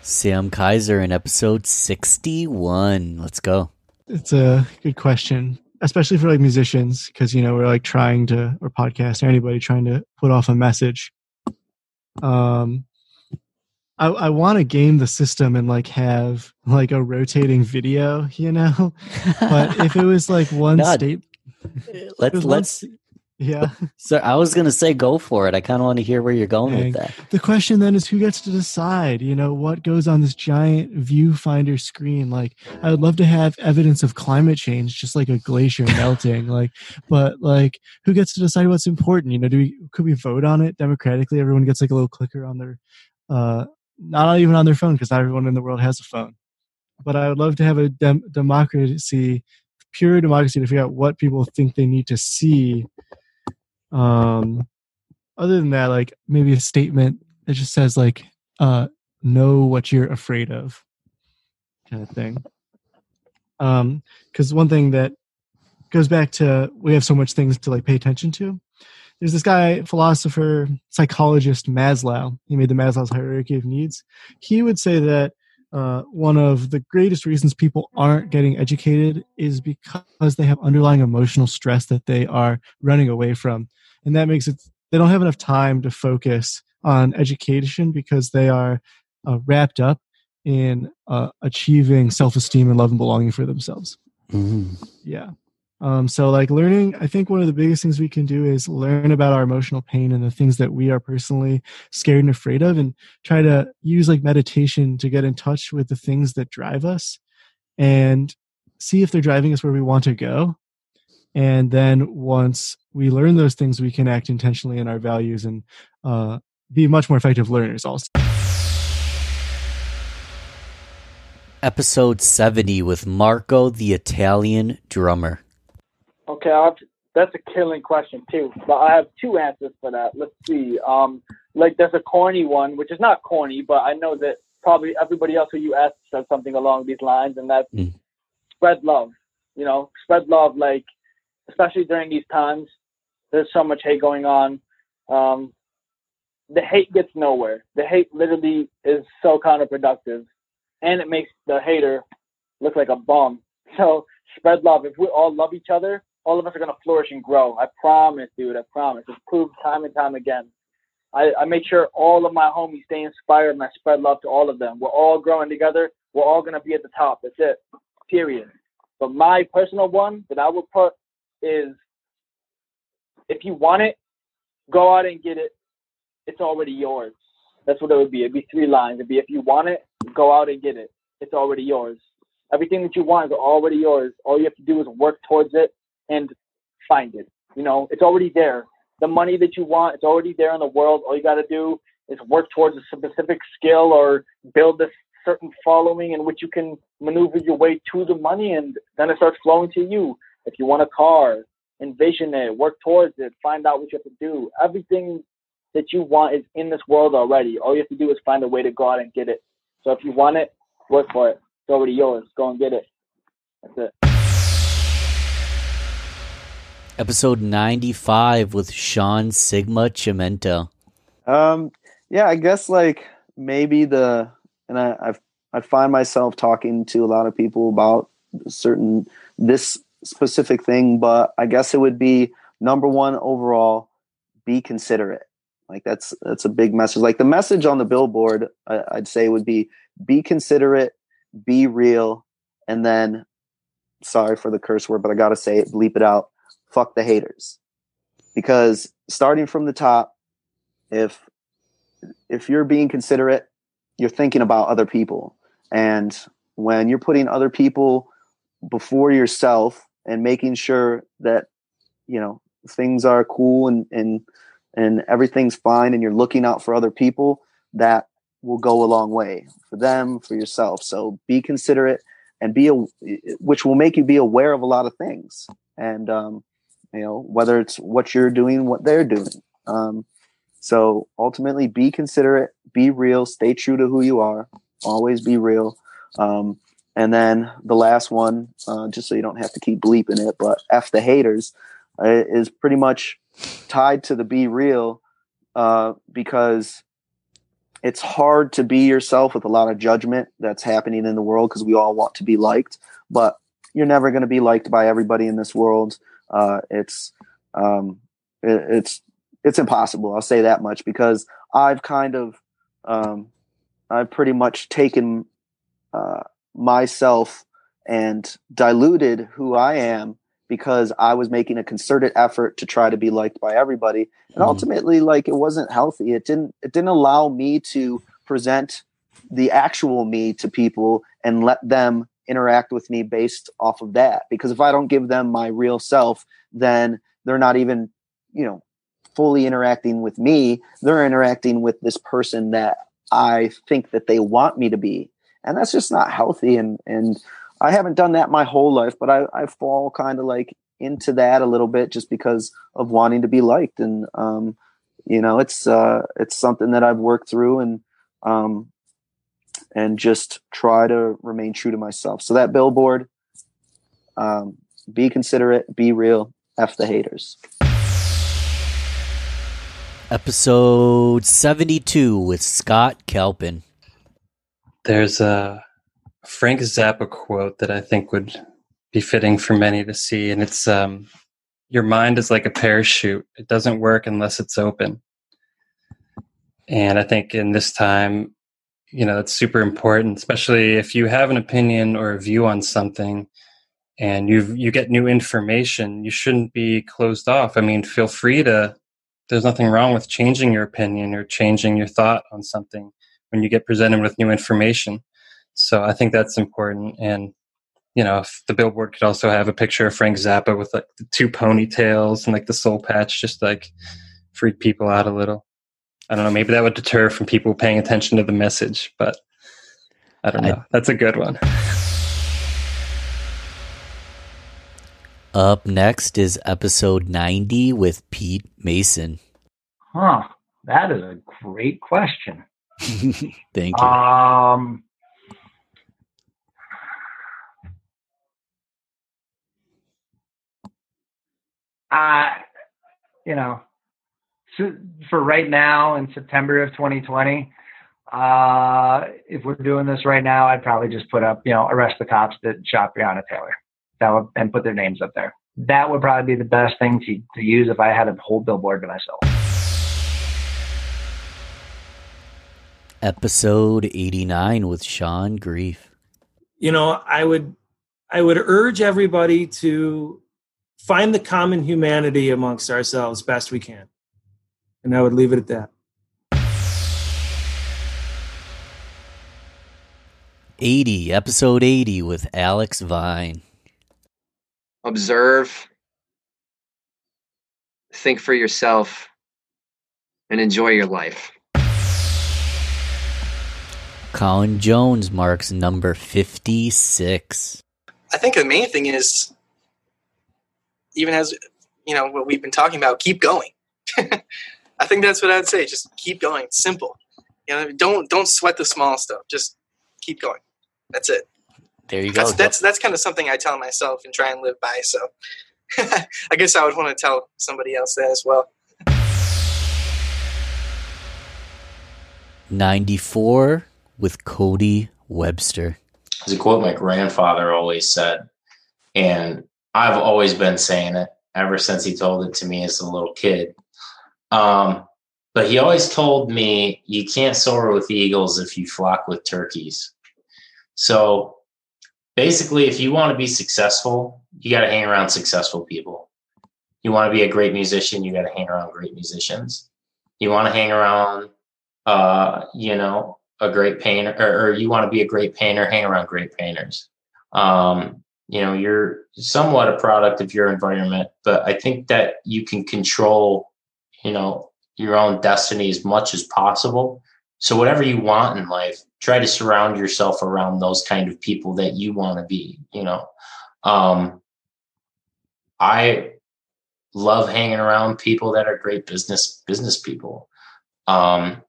Sam Kaiser in episode 61. Let's go. It's a good question, especially for like musicians, because you know we're like trying to, or podcast or anybody trying to put off a message. Um, I I want to game the system and like have like a rotating video, you know. but if it was like one state, Let's let's yeah. So I was gonna say go for it. I kind of want to hear where you're going Dang. with that. The question then is who gets to decide, you know, what goes on this giant viewfinder screen? Like, I would love to have evidence of climate change, just like a glacier melting. Like, but like, who gets to decide what's important? You know, do we could we vote on it democratically? Everyone gets like a little clicker on their, uh, not even on their phone because not everyone in the world has a phone. But I would love to have a dem- democracy, pure democracy, to figure out what people think they need to see. Um, other than that, like maybe a statement that just says like, uh, know what you're afraid of, kind of thing. Um, because one thing that goes back to we have so much things to like pay attention to. There's this guy, philosopher, psychologist Maslow. He made the Maslow's hierarchy of needs. He would say that uh, one of the greatest reasons people aren't getting educated is because they have underlying emotional stress that they are running away from, and that makes it they don't have enough time to focus on education because they are uh, wrapped up in uh, achieving self-esteem and love and belonging for themselves. Mm-hmm. Yeah. Um, so like learning, I think one of the biggest things we can do is learn about our emotional pain and the things that we are personally scared and afraid of and try to use like meditation to get in touch with the things that drive us and see if they're driving us where we want to go. And then once we learn those things, we can act intentionally in our values and uh, be much more effective learners also. Episode 70 with Marco the Italian drummer. Okay, I've, that's a killing question too. But I have two answers for that. Let's see. Um, like there's a corny one, which is not corny, but I know that probably everybody else who you asked said something along these lines, and that's Mm. spread love. You know, spread love. Like especially during these times, there's so much hate going on. Um, the hate gets nowhere. The hate literally is so counterproductive, and it makes the hater look like a bum. So spread love. If we all love each other, all of us are gonna flourish and grow. I promise, dude. I promise. It's proved time and time again. I, I make sure all of my homies stay inspired and I spread love to all of them. We're all growing together. We're all gonna be at the top. That's it. Period. But my personal one that I would put is if you want it, go out and get it. It's already yours. That's what it would be. It'd be three lines. It'd be if you want it, go out and get it. It's already yours. Everything that you want is already yours. All you have to do is work towards it and find it. You know, it's already there. The money that you want, it's already there in the world. All you got to do is work towards a specific skill or build a certain following in which you can maneuver your way to the money and then it starts flowing to you. If you want a car, envision it, work towards it, find out what you have to do. Everything that you want is in this world already. All you have to do is find a way to go out and get it. So if you want it, work for it. It's already yours. Go and get it. That's it. Episode 95 with Sean Sigma Chimento. Um, yeah, I guess like maybe the and I I've, I find myself talking to a lot of people about certain this specific thing, but I guess it would be number one overall, be considerate. Like that's that's a big message. Like the message on the billboard, I, I'd say would be be considerate, be real, and then sorry for the curse word, but I gotta say it, bleep it out. Fuck the haters, because starting from the top, if if you're being considerate, you're thinking about other people, and when you're putting other people before yourself and making sure that you know things are cool and and and everything's fine and you're looking out for other people that will go a long way for them for yourself. So be considerate and be a which will make you be aware of a lot of things. And um you know whether it's what you're doing what they're doing. Um so ultimately be considerate be real stay true to who you are always be real. Um and then the last one, uh, just so you don't have to keep bleeping it, but F the haters uh, is pretty much tied to the be real uh, because it's hard to be yourself with a lot of judgment that's happening in the world because we all want to be liked, but you're never going to be liked by everybody in this world. Uh, it's um, it, it's it's impossible. I'll say that much because I've kind of um, I've pretty much taken uh, myself and diluted who I am because I was making a concerted effort to try to be liked by everybody. And mm-hmm. ultimately like it wasn't healthy. It didn't it didn't allow me to present the actual me to people and let them interact with me based off of that because if I don't give them my real self then they're not even, you know, fully interacting with me. They're interacting with this person that I think that they want me to be and that's just not healthy and and i haven't done that my whole life but i i fall kind of like into that a little bit just because of wanting to be liked and um you know it's uh it's something that i've worked through and um and just try to remain true to myself so that billboard um be considerate, be real, F the haters. Episode 72 with Scott Kelpin. There's a Frank Zappa quote that I think would be fitting for many to see, and it's um, Your mind is like a parachute, it doesn't work unless it's open. And I think in this time, you know, it's super important, especially if you have an opinion or a view on something and you you get new information, you shouldn't be closed off. I mean, feel free to there's nothing wrong with changing your opinion or changing your thought on something when you get presented with new information. So I think that's important. And you know, if the billboard could also have a picture of Frank Zappa with like the two ponytails and like the soul patch, just like freak people out a little. I don't know. Maybe that would deter from people paying attention to the message, but I don't know. That's a good one. Up next is episode 90 with Pete Mason. Huh. That is a great question. Thank you. Um, uh, you know, for right now in September of 2020, uh, if we're doing this right now, I'd probably just put up, you know, arrest the cops that shot Breonna Taylor. That would, and put their names up there. That would probably be the best thing to, to use if I had a whole billboard to myself. Episode 89 with Sean Grief. you know i would i would urge everybody to find the common humanity amongst ourselves best we can and i would leave it at that 80, episode 80 with Alex Vine. observe, think for yourself, and enjoy your life. Colin Jones marks number 56. I think the main thing is, even as you know what we've been talking about, keep going. I think that's what I'd say. Just keep going. It's simple. You know, don't don't sweat the small stuff. Just keep going. That's it. There you go. That's that's that's kind of something I tell myself and try and live by. So I guess I would want to tell somebody else that as well. 94 with Cody Webster. It's a quote my grandfather always said, and I've always been saying it ever since he told it to me as a little kid. Um, but he always told me, "You can't soar with eagles if you flock with turkeys." So basically, if you want to be successful, you got to hang around successful people. You want to be a great musician, you got to hang around great musicians. You want to hang around, uh, you know, a great painter, or, or you want to be a great painter, hang around great painters. Um, you know, you're somewhat a product of your environment, but I think that you can control, you know, your own destiny as much as possible. So whatever you want in life, try to surround yourself around those kind of people that you want to be, you know. Um, I love hanging around people that are great business business people. Um,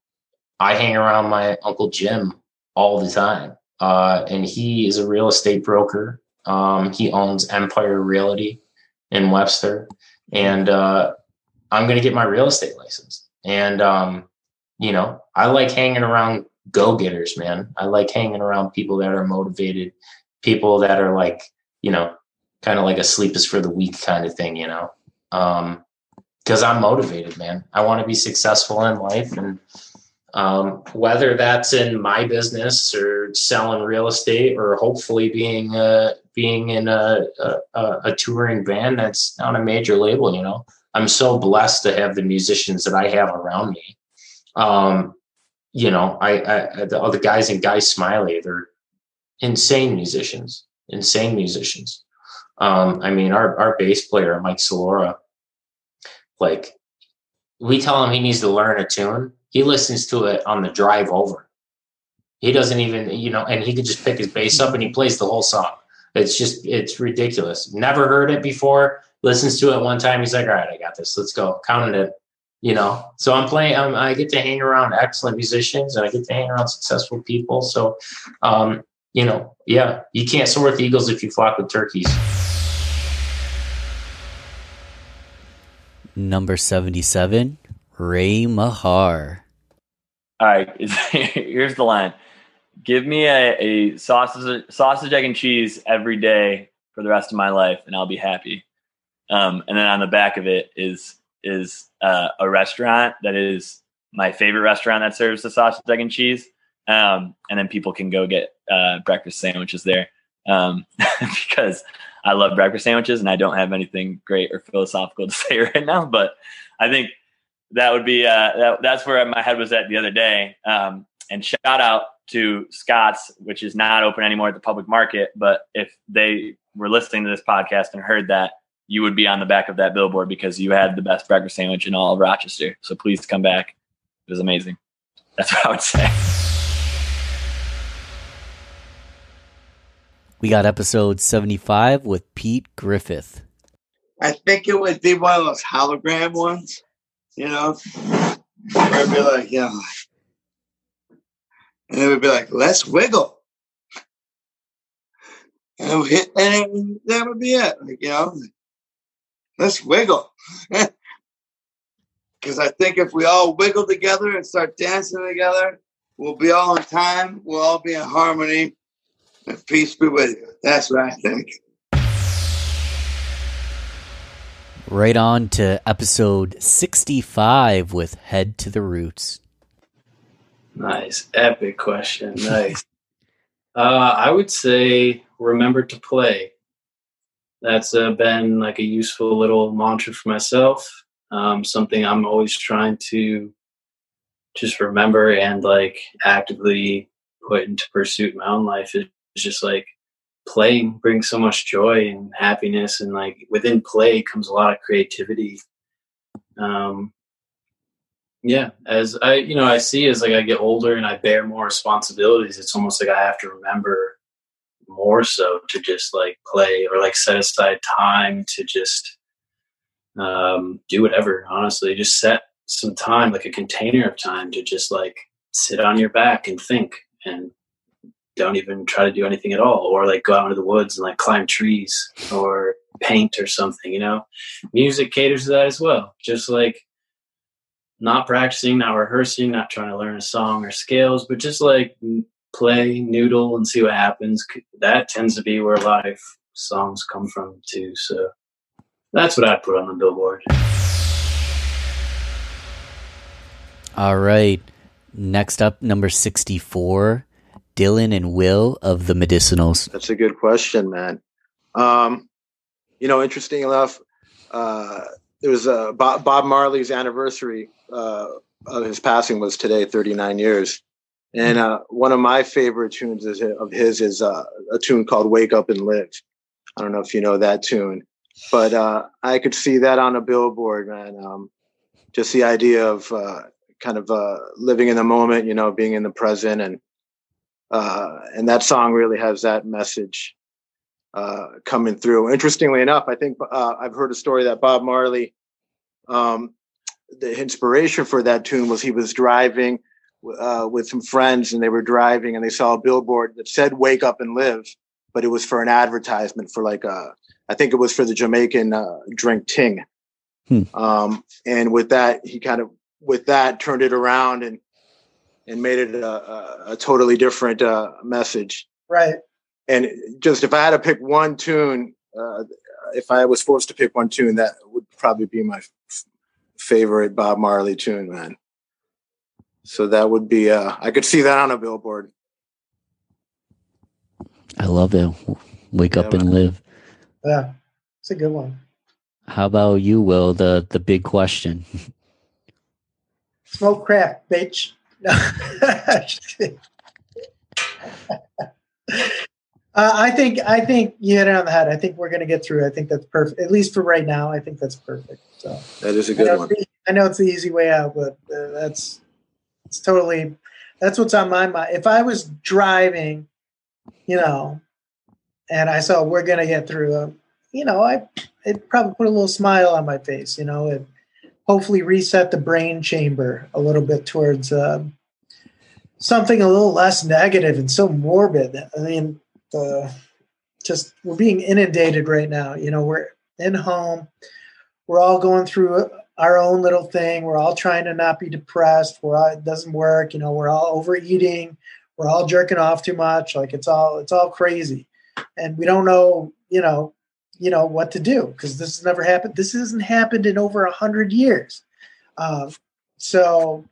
I hang around my uncle Jim all the time, uh, and he is a real estate broker. Um, he owns Empire Realty in Webster, and uh, I'm going to get my real estate license. And um, you know, I like hanging around go getters, man. I like hanging around people that are motivated, people that are like, you know, kind of like a sleep is for the weak kind of thing, you know. Um, because I'm motivated, man. I want to be successful in life, and um, whether that's in my business or selling real estate, or hopefully being uh, being in a, a a touring band that's on a major label, you know. I'm so blessed to have the musicians that I have around me. Um, you know, I, I the guys in Guy Smiley, they're insane musicians, insane musicians. Um, I mean, our our bass player Mike Solora, like we tell him he needs to learn a tune, he listens to it on the drive over. He doesn't even, you know, and he could just pick his bass up and he plays the whole song. It's just, it's ridiculous. Never heard it before. Listens to it one time. He's like, all right, I got this. Let's go. Counted it. You know, so I'm playing. Um, I get to hang around excellent musicians, and I get to hang around successful people. So, um, you know, yeah, you can't soar with eagles if you flock with turkeys. Number 77, Ray Mahar. All right, here's the line. Give me a, a sausage, sausage, egg, and cheese every day for the rest of my life, and I'll be happy. Um, and then on the back of it is is uh, a restaurant that is my favorite restaurant that serves the sausage, egg, and cheese. Um, and then people can go get uh, breakfast sandwiches there um, because I love breakfast sandwiches and I don't have anything great or philosophical to say right now. But I think that would be uh, that, that's where my head was at the other day. Um, and shout out to Scott's, which is not open anymore at the public market. But if they were listening to this podcast and heard that, you would be on the back of that billboard because you had the best breakfast sandwich in all of Rochester. So please come back. It was amazing. That's what I would say. We got episode 75 with Pete Griffith. I think it would be one of those hologram ones, you know, where it'd be like, yeah. and it would be like, let's wiggle. And, hit, and that would be it. Like, you know, let's wiggle. Because I think if we all wiggle together and start dancing together, we'll be all in time, we'll all be in harmony, and peace be with you. That's what I think. Right on to episode 65 with Head to the Roots. Nice. Epic question. Nice. uh, I would say remember to play. That's uh, been like a useful little mantra for myself. Um, something I'm always trying to just remember and like actively put into pursuit in my own life is just like playing brings so much joy and happiness and like within play comes a lot of creativity. Um yeah as i you know i see as like i get older and i bear more responsibilities it's almost like i have to remember more so to just like play or like set aside time to just um do whatever honestly. Just set some time like a container of time to just like sit on your back and think and don't even try to do anything at all or like go out into the woods and like climb trees or paint or something you know? Music caters to that as well. Just like not practicing not rehearsing not trying to learn a song or scales but just like play noodle and see what happens. That tends to be where a lot of songs come from too so that's what i put on the billboard. All right. Next up, number 64, Dylan and Will of the Medicinals. That's a good question, man. Um, you know, interesting enough, uh, it was uh, Bob, Bob Marley's anniversary uh, of his passing was today, 39 years. And uh, one of my favorite tunes is, of his is uh, a tune called "Wake Up and Live." I don't know if you know that tune, but uh, I could see that on a billboard, man. Um, just the idea of uh, kind of uh, living in the moment, you know, being in the present, and uh, and that song really has that message uh, coming through. Interestingly enough, I think uh, I've heard a story that Bob Marley, um, the inspiration for that tune was he was driving uh, with some friends, and they were driving, and they saw a billboard that said "Wake Up and Live," but it was for an advertisement for like a, I think it was for the Jamaican uh, drink Ting. Hmm. Um, and with that, he kind of with that turned it around and and made it a, a, a totally different uh, message. Right. And just if I had to pick one tune, uh, if I was forced to pick one tune, that would probably be my f- favorite Bob Marley tune, man. So that would be. Uh, I could see that on a billboard. I love it. Wake up and live. Yeah, it's a good one. How about you, Will? The the big question. Smoke crack, bitch. Uh, I think I think you hit it on the head. I think we're going to get through. I think that's perfect, at least for right now. I think that's perfect. So that is a good know, one. it's- I know it's the easy way out, but uh, that's it's totally that's what's on my mind. If I was driving, you know, and I saw we're going to get through, uh, you know, I it probably put a little smile on my face, you know, and hopefully reset the brain chamber a little bit towards um, something a little less negative and so morbid. I mean, the just we're being inundated right now. You know, we're in home, we're all going through our own little thing. We're all trying to not be depressed. We're all, it doesn't work. You know, we're all overeating. We're all jerking off too much. Like it's all it's all crazy, and we don't know. You know, you know what to do because this has never happened. This hasn't happened in over a hundred years. Um, so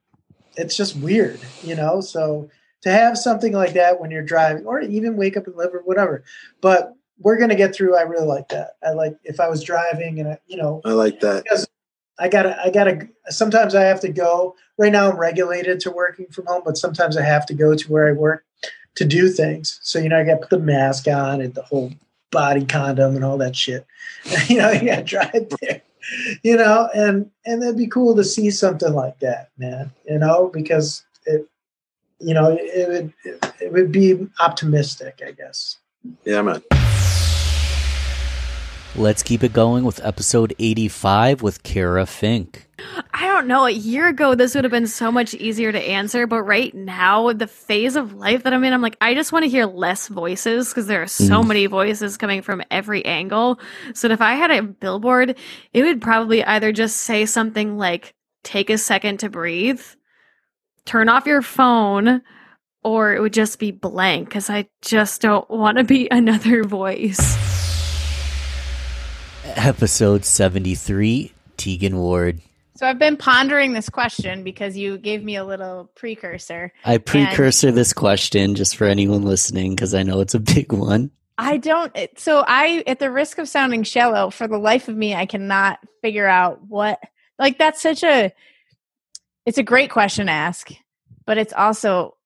it's just weird, you know. So to have something like that when you're driving, or even wake up and live or whatever, but we're gonna get through. I really like that. I like if I was driving and I, you know, I like that. because I gotta, I gotta. Sometimes I have to go. Right now, I'm regulated to working from home, but sometimes I have to go to where I work to do things. So you know, I got to put the mask on and the whole body condom and all that shit. you know, you got to drive there. You know, and and it'd be cool to see something like that, man. You know, because it, you know, it would it, it would be optimistic, I guess. Yeah, man. Let's keep it going with episode 85 with Kara Fink. I don't know. A year ago, this would have been so much easier to answer, but right now, the phase of life that I'm in, I'm like, I just want to hear less voices because there are so Mm. many voices coming from every angle. So if I had a billboard, it would probably either just say something like, take a second to breathe, turn off your phone, or it would just be blank because I just don't want to be another voice. Episode 73, Tegan Ward. So I've been pondering this question because you gave me a little precursor. I and precursor this question just for anyone listening because I know it's a big one. I don't. So I, at the risk of sounding shallow, for the life of me, I cannot figure out what. Like that's such a. It's a great question to ask, but it's also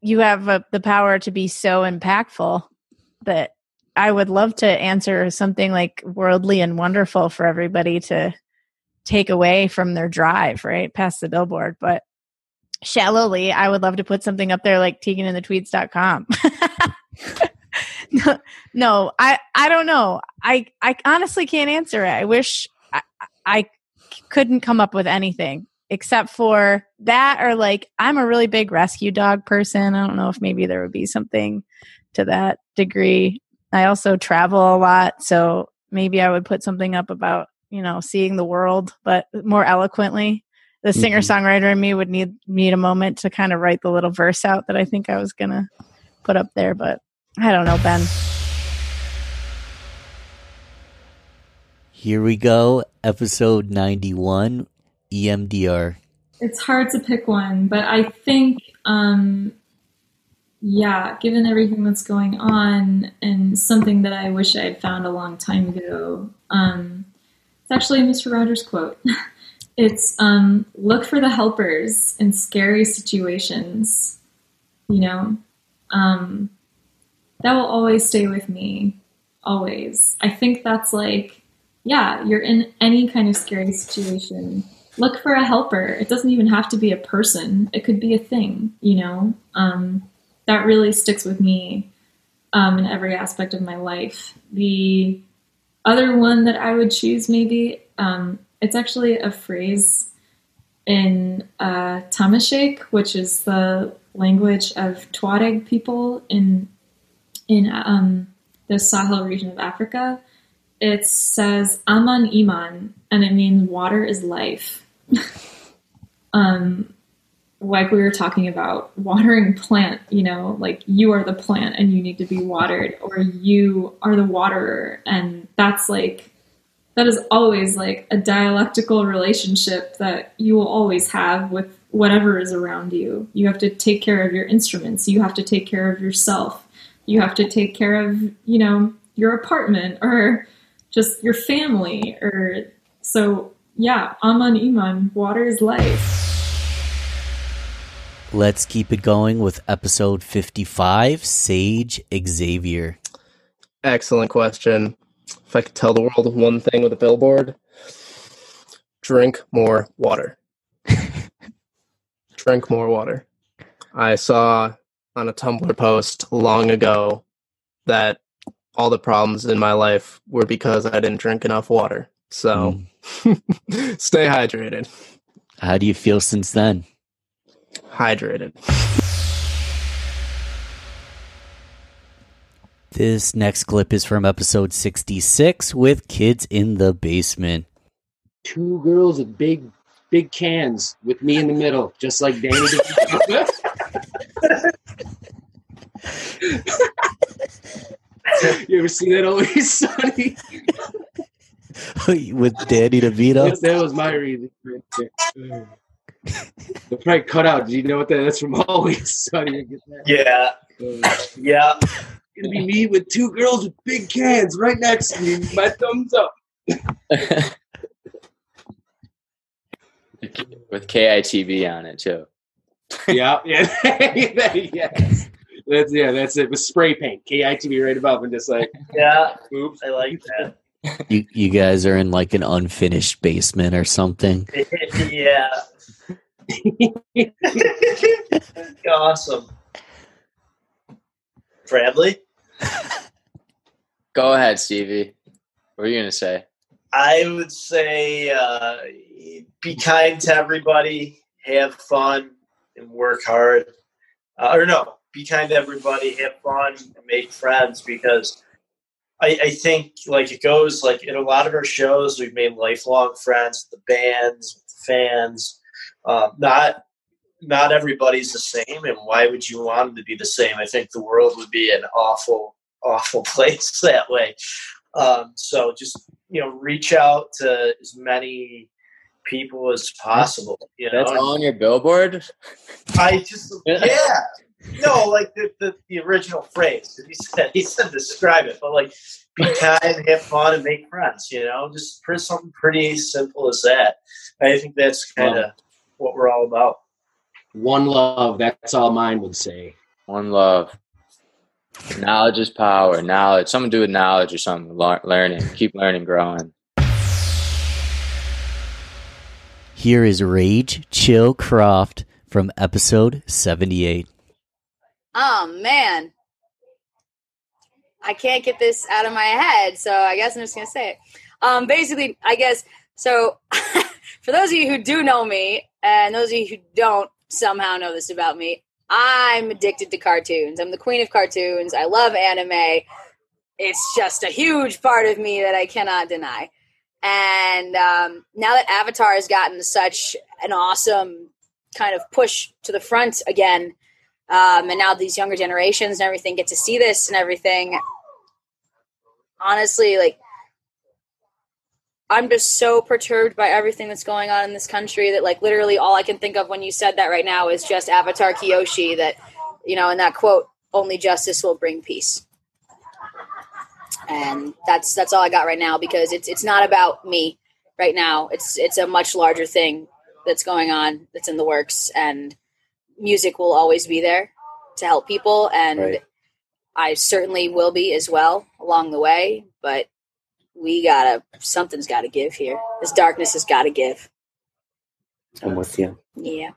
you have uh the power to be so impactful that I would love to answer something like worldly and wonderful for everybody to take away from their drive, right? Past the billboard. But shallowly, I would love to put something up there like teganandthetweeds.com. no, no, I, I don't know. I, I honestly can't answer it. I wish I, I couldn't come up with anything except for that or like I'm a really big rescue dog person. I don't know if maybe there would be something to that degree. I also travel a lot, so maybe I would put something up about, you know, seeing the world but more eloquently. The Mhm. singer-songwriter in me would need need a moment to kind of write the little verse out that I think I was going to put up there, but I don't know, Ben. Here we go, episode 91, EMDR. It's hard to pick one, but I think, um, yeah, given everything that's going on and something that I wish I had found a long time ago, um, it's actually a Mr. Rogers quote. it's um, look for the helpers in scary situations. You know, um, that will always stay with me. Always. I think that's like, yeah, you're in any kind of scary situation. Look for a helper. It doesn't even have to be a person, it could be a thing, you know? That really sticks with me um, in every aspect of my life. The other one that I would choose, maybe, um, it's actually a phrase in uh, Tamashek, which is the language of Tuareg people in in um, the Sahel region of Africa. It says "Aman Iman," and it means water is life. um, like we were talking about watering plant, you know, like you are the plant and you need to be watered, or you are the waterer, and that's like that is always like a dialectical relationship that you will always have with whatever is around you. You have to take care of your instruments, you have to take care of yourself, you have to take care of, you know, your apartment or just your family or so yeah, Aman Iman, water is life. Let's keep it going with episode 55, Sage Xavier. Excellent question. If I could tell the world one thing with a billboard, drink more water. drink more water. I saw on a Tumblr post long ago that all the problems in my life were because I didn't drink enough water. So hmm. stay hydrated. How do you feel since then? Hydrated. This next clip is from episode 66 with Kids in the Basement. two girls with big, big cans with me in the middle, just like Danny. You ever see that Always Sunny? With Danny DeVito. That, that was my reason. Right. The probably cut out. Do you know what that? That's from Always Sunny. Yeah. Uh, Yeah. Gonna be me with two girls with big cans right next to me. My thumbs up. with KITB on it too. yeah, yeah, yes. That's yeah, that's it. With spray paint, KITB right above, and just like Yeah. Oops. I like that. You you guys are in like an unfinished basement or something. yeah. awesome. Bradley? Go ahead, Stevie. What are you gonna say? I would say uh, be kind to everybody, have fun, and work hard. Uh, or no, be kind to everybody, have fun, and make friends because I, I think like it goes like in a lot of our shows we've made lifelong friends the bands, the fans. Um, not not everybody's the same, and why would you want them to be the same? I think the world would be an awful, awful place that way. Um, so just you know, reach out to as many people as possible. You know, That's all on your billboard. I just yeah. No, like the, the, the original phrase. He said he said describe it, but like be kind, have fun, and make friends. You know, just something pretty simple as that. I think that's kind of what we're all about. One love. That's all mine would say. One love. Knowledge is power. Knowledge. Something to do with knowledge or something. Learning. Keep learning, growing. Here is Rage Chill Croft from episode 78. Oh man. I can't get this out of my head, so I guess I'm just gonna say it. Um, basically, I guess so. for those of you who do know me, and those of you who don't somehow know this about me, I'm addicted to cartoons. I'm the queen of cartoons. I love anime. It's just a huge part of me that I cannot deny. And um, now that Avatar has gotten such an awesome kind of push to the front again, um, and now these younger generations and everything get to see this and everything. Honestly, like I'm just so perturbed by everything that's going on in this country that like literally all I can think of when you said that right now is just Avatar Kyoshi that you know and that quote only justice will bring peace. And that's that's all I got right now because it's it's not about me right now. It's it's a much larger thing that's going on that's in the works and music will always be there to help people and Right. I certainly will be as well along the way, but we gotta something's gotta give here. This darkness has gotta give. I'm with you. Yeah.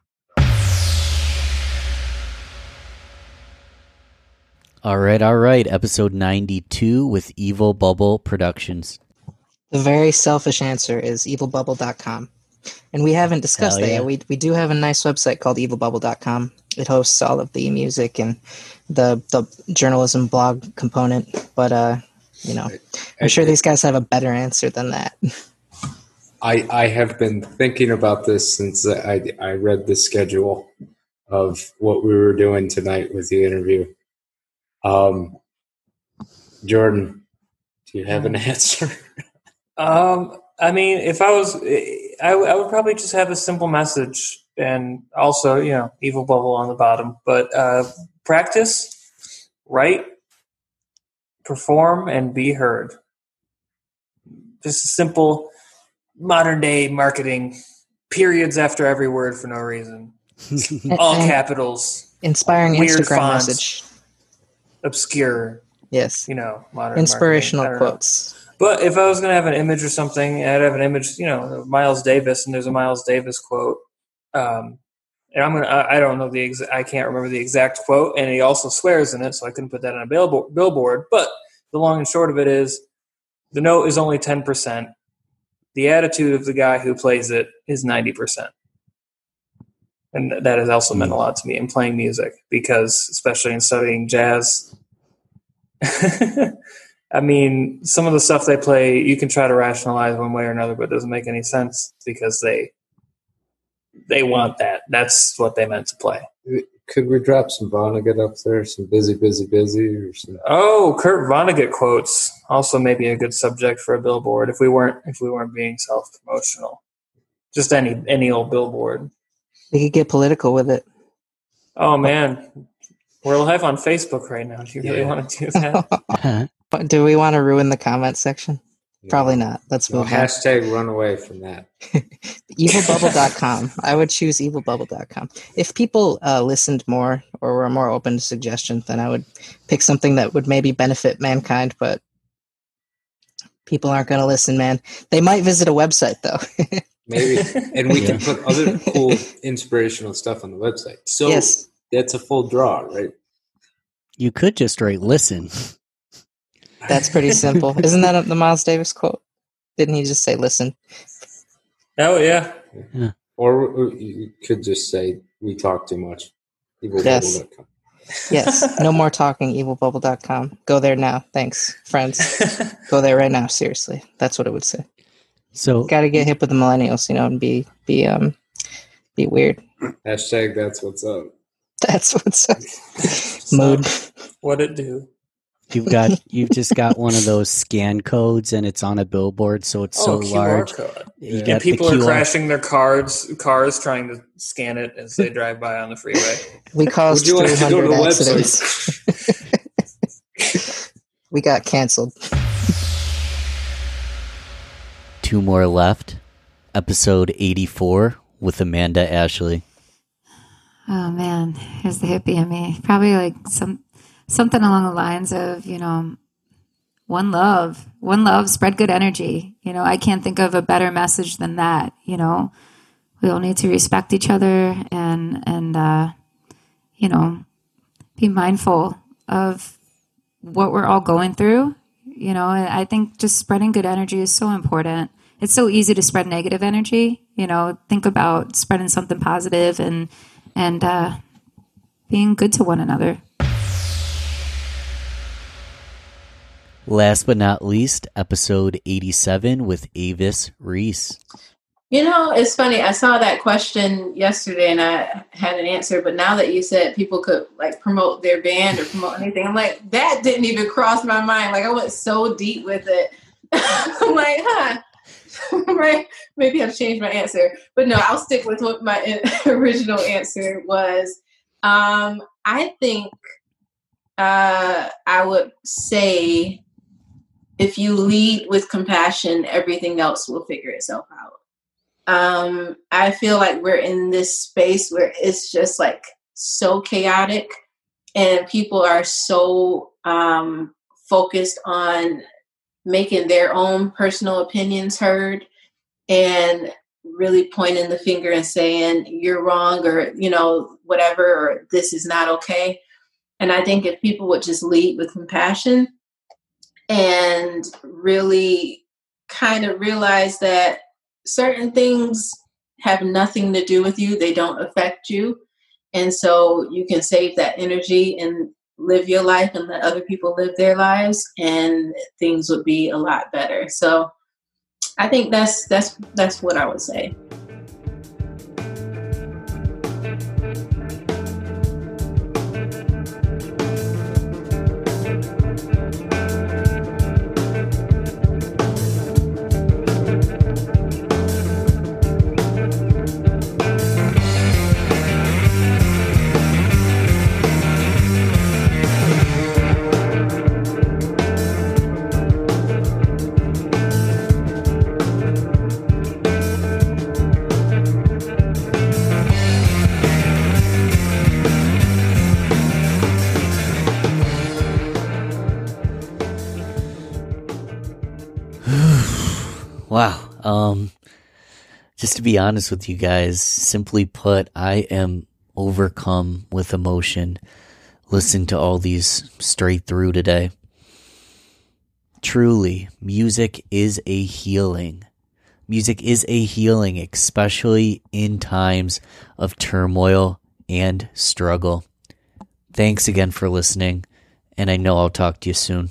All right, all right. Episode 92 with Evil Bubble Productions. The very selfish answer is evilbubble.com. And we haven't discussed Hell that yeah. yet. We, we do have a nice website called evilbubble.com. It hosts all of the music and the, the journalism blog component. But, uh, you know, I'm sure these guys have a better answer than that. I I have been thinking about this since I I read the schedule of what we were doing tonight with the interview. Um, Jordan, do you have an answer? Um, I mean, if I was, I, I would probably just have a simple message and also, you know, evil bubble on the bottom. But uh, practice, write, perform, and be heard. Just a simple modern day marketing. Periods after every word for no reason. All capitals. Inspiring weird Instagram fonts, message. Obscure. Yes. You know, modern Inspirational marketing. Know. quotes. But if I was going to have an image or something, I'd have an image, you know, of Miles Davis, and there's a Miles Davis quote. Um, and I'm gonna, I don't know the exact, I can't remember the exact quote, and he also swears in it, so I couldn't put that on a billboard. billboard. But the long and short of it is, the note is only ten percent. The attitude of the guy who plays it is ninety percent, and that has also meant a hmm. lot to me in playing music because, especially in studying jazz, I mean, some of the stuff they play, you can try to rationalize one way or another, but it doesn't make any sense because they they want that. That's what they meant to play. Could we drop some Vonnegut up there? Some busy, busy, busy, or some? Oh, Kurt Vonnegut quotes also maybe a good subject for a billboard if we weren't if we weren't being self promotional. Just any any old billboard. We could get political with it. Oh man, we're live on Facebook right now. Do you really Yeah. want to do that? Do we want to ruin the comment section? Probably not. Let's No, move on. hashtag run away from that. evilbubble.com. I would choose evilbubble.com. If people uh, listened more or were more open to suggestions, then I would pick something that would maybe benefit mankind, but people aren't going to listen, man. They might visit a website, though. Maybe, and we Yeah. can put other cool inspirational stuff on the website. So Yes. that's a full draw, right? You could just write listen. That's pretty simple. Isn't that the Miles Davis quote? Didn't he just say, listen? Oh yeah. Or, or you could just say we talk too much. Yes. Yes. No more talking, evilbubble.com. Go there now. Thanks, friends. Go there right now. Seriously. That's what it would say. So Got to get hip with the millennials, you know, and be, be, um, be weird. Hashtag that's what's up. That's what's up. Mood. What it do? You've got you've just got one of those scan codes and it's on a billboard, so it's so oh, QR large. code. You And got the people are crashing their cars cars trying to scan it as they drive by on the freeway. We caused Would you like to go to the accidents. we got canceled. Two more left. Episode 84 with Amanda Ashley. Oh man, here's the hippie in me. Probably like some something along the lines of, you know, one love, one love, spread good energy. You know, I can't think of a better message than that. You know, we all need to respect each other and and uh, you know, be mindful of what we're all going through. You know, I think just spreading good energy is so important. It's so easy to spread negative energy. You know, think about spreading something positive and and uh, being good to one another. Last but not least, episode 87 with Avis Reese. You know, it's funny. I saw that question yesterday and I had an answer, but now that you said people could like promote their band or promote anything, I'm like, that didn't even cross my mind. Like I went so deep with it. I'm like, huh. right? Maybe I've changed my answer. But no, I'll stick with what my original answer was. Um, I think uh, I would say if you lead with compassion, everything else will figure itself out. Um, I feel like we're in this space where it's just like so chaotic and people are so um, focused on making their own personal opinions heard and really pointing the finger and saying you're wrong or you know whatever or this is not okay. And i think if people would just lead with compassion and really kind of realize that certain things have nothing to do with you, they don't affect you. And so you can save that energy and live your life and let other people live their lives and things would be a lot better. So I think that's that's that's what I would say. Wow. Um just to be honest with you guys, simply put, I am overcome with emotion listening to all these straight through today. Truly, music is a healing. Music is a healing, especially in times of turmoil and struggle. Thanks again for listening, and I know I'll talk to you soon.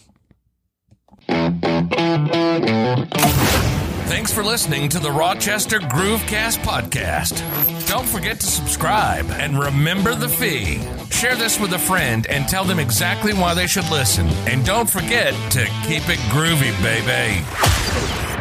Thanks for listening to the Rochester Groovecast podcast. Don't forget to subscribe and remember the fee. Share this with a friend and tell them exactly why they should listen. And don't forget to keep it groovy, baby.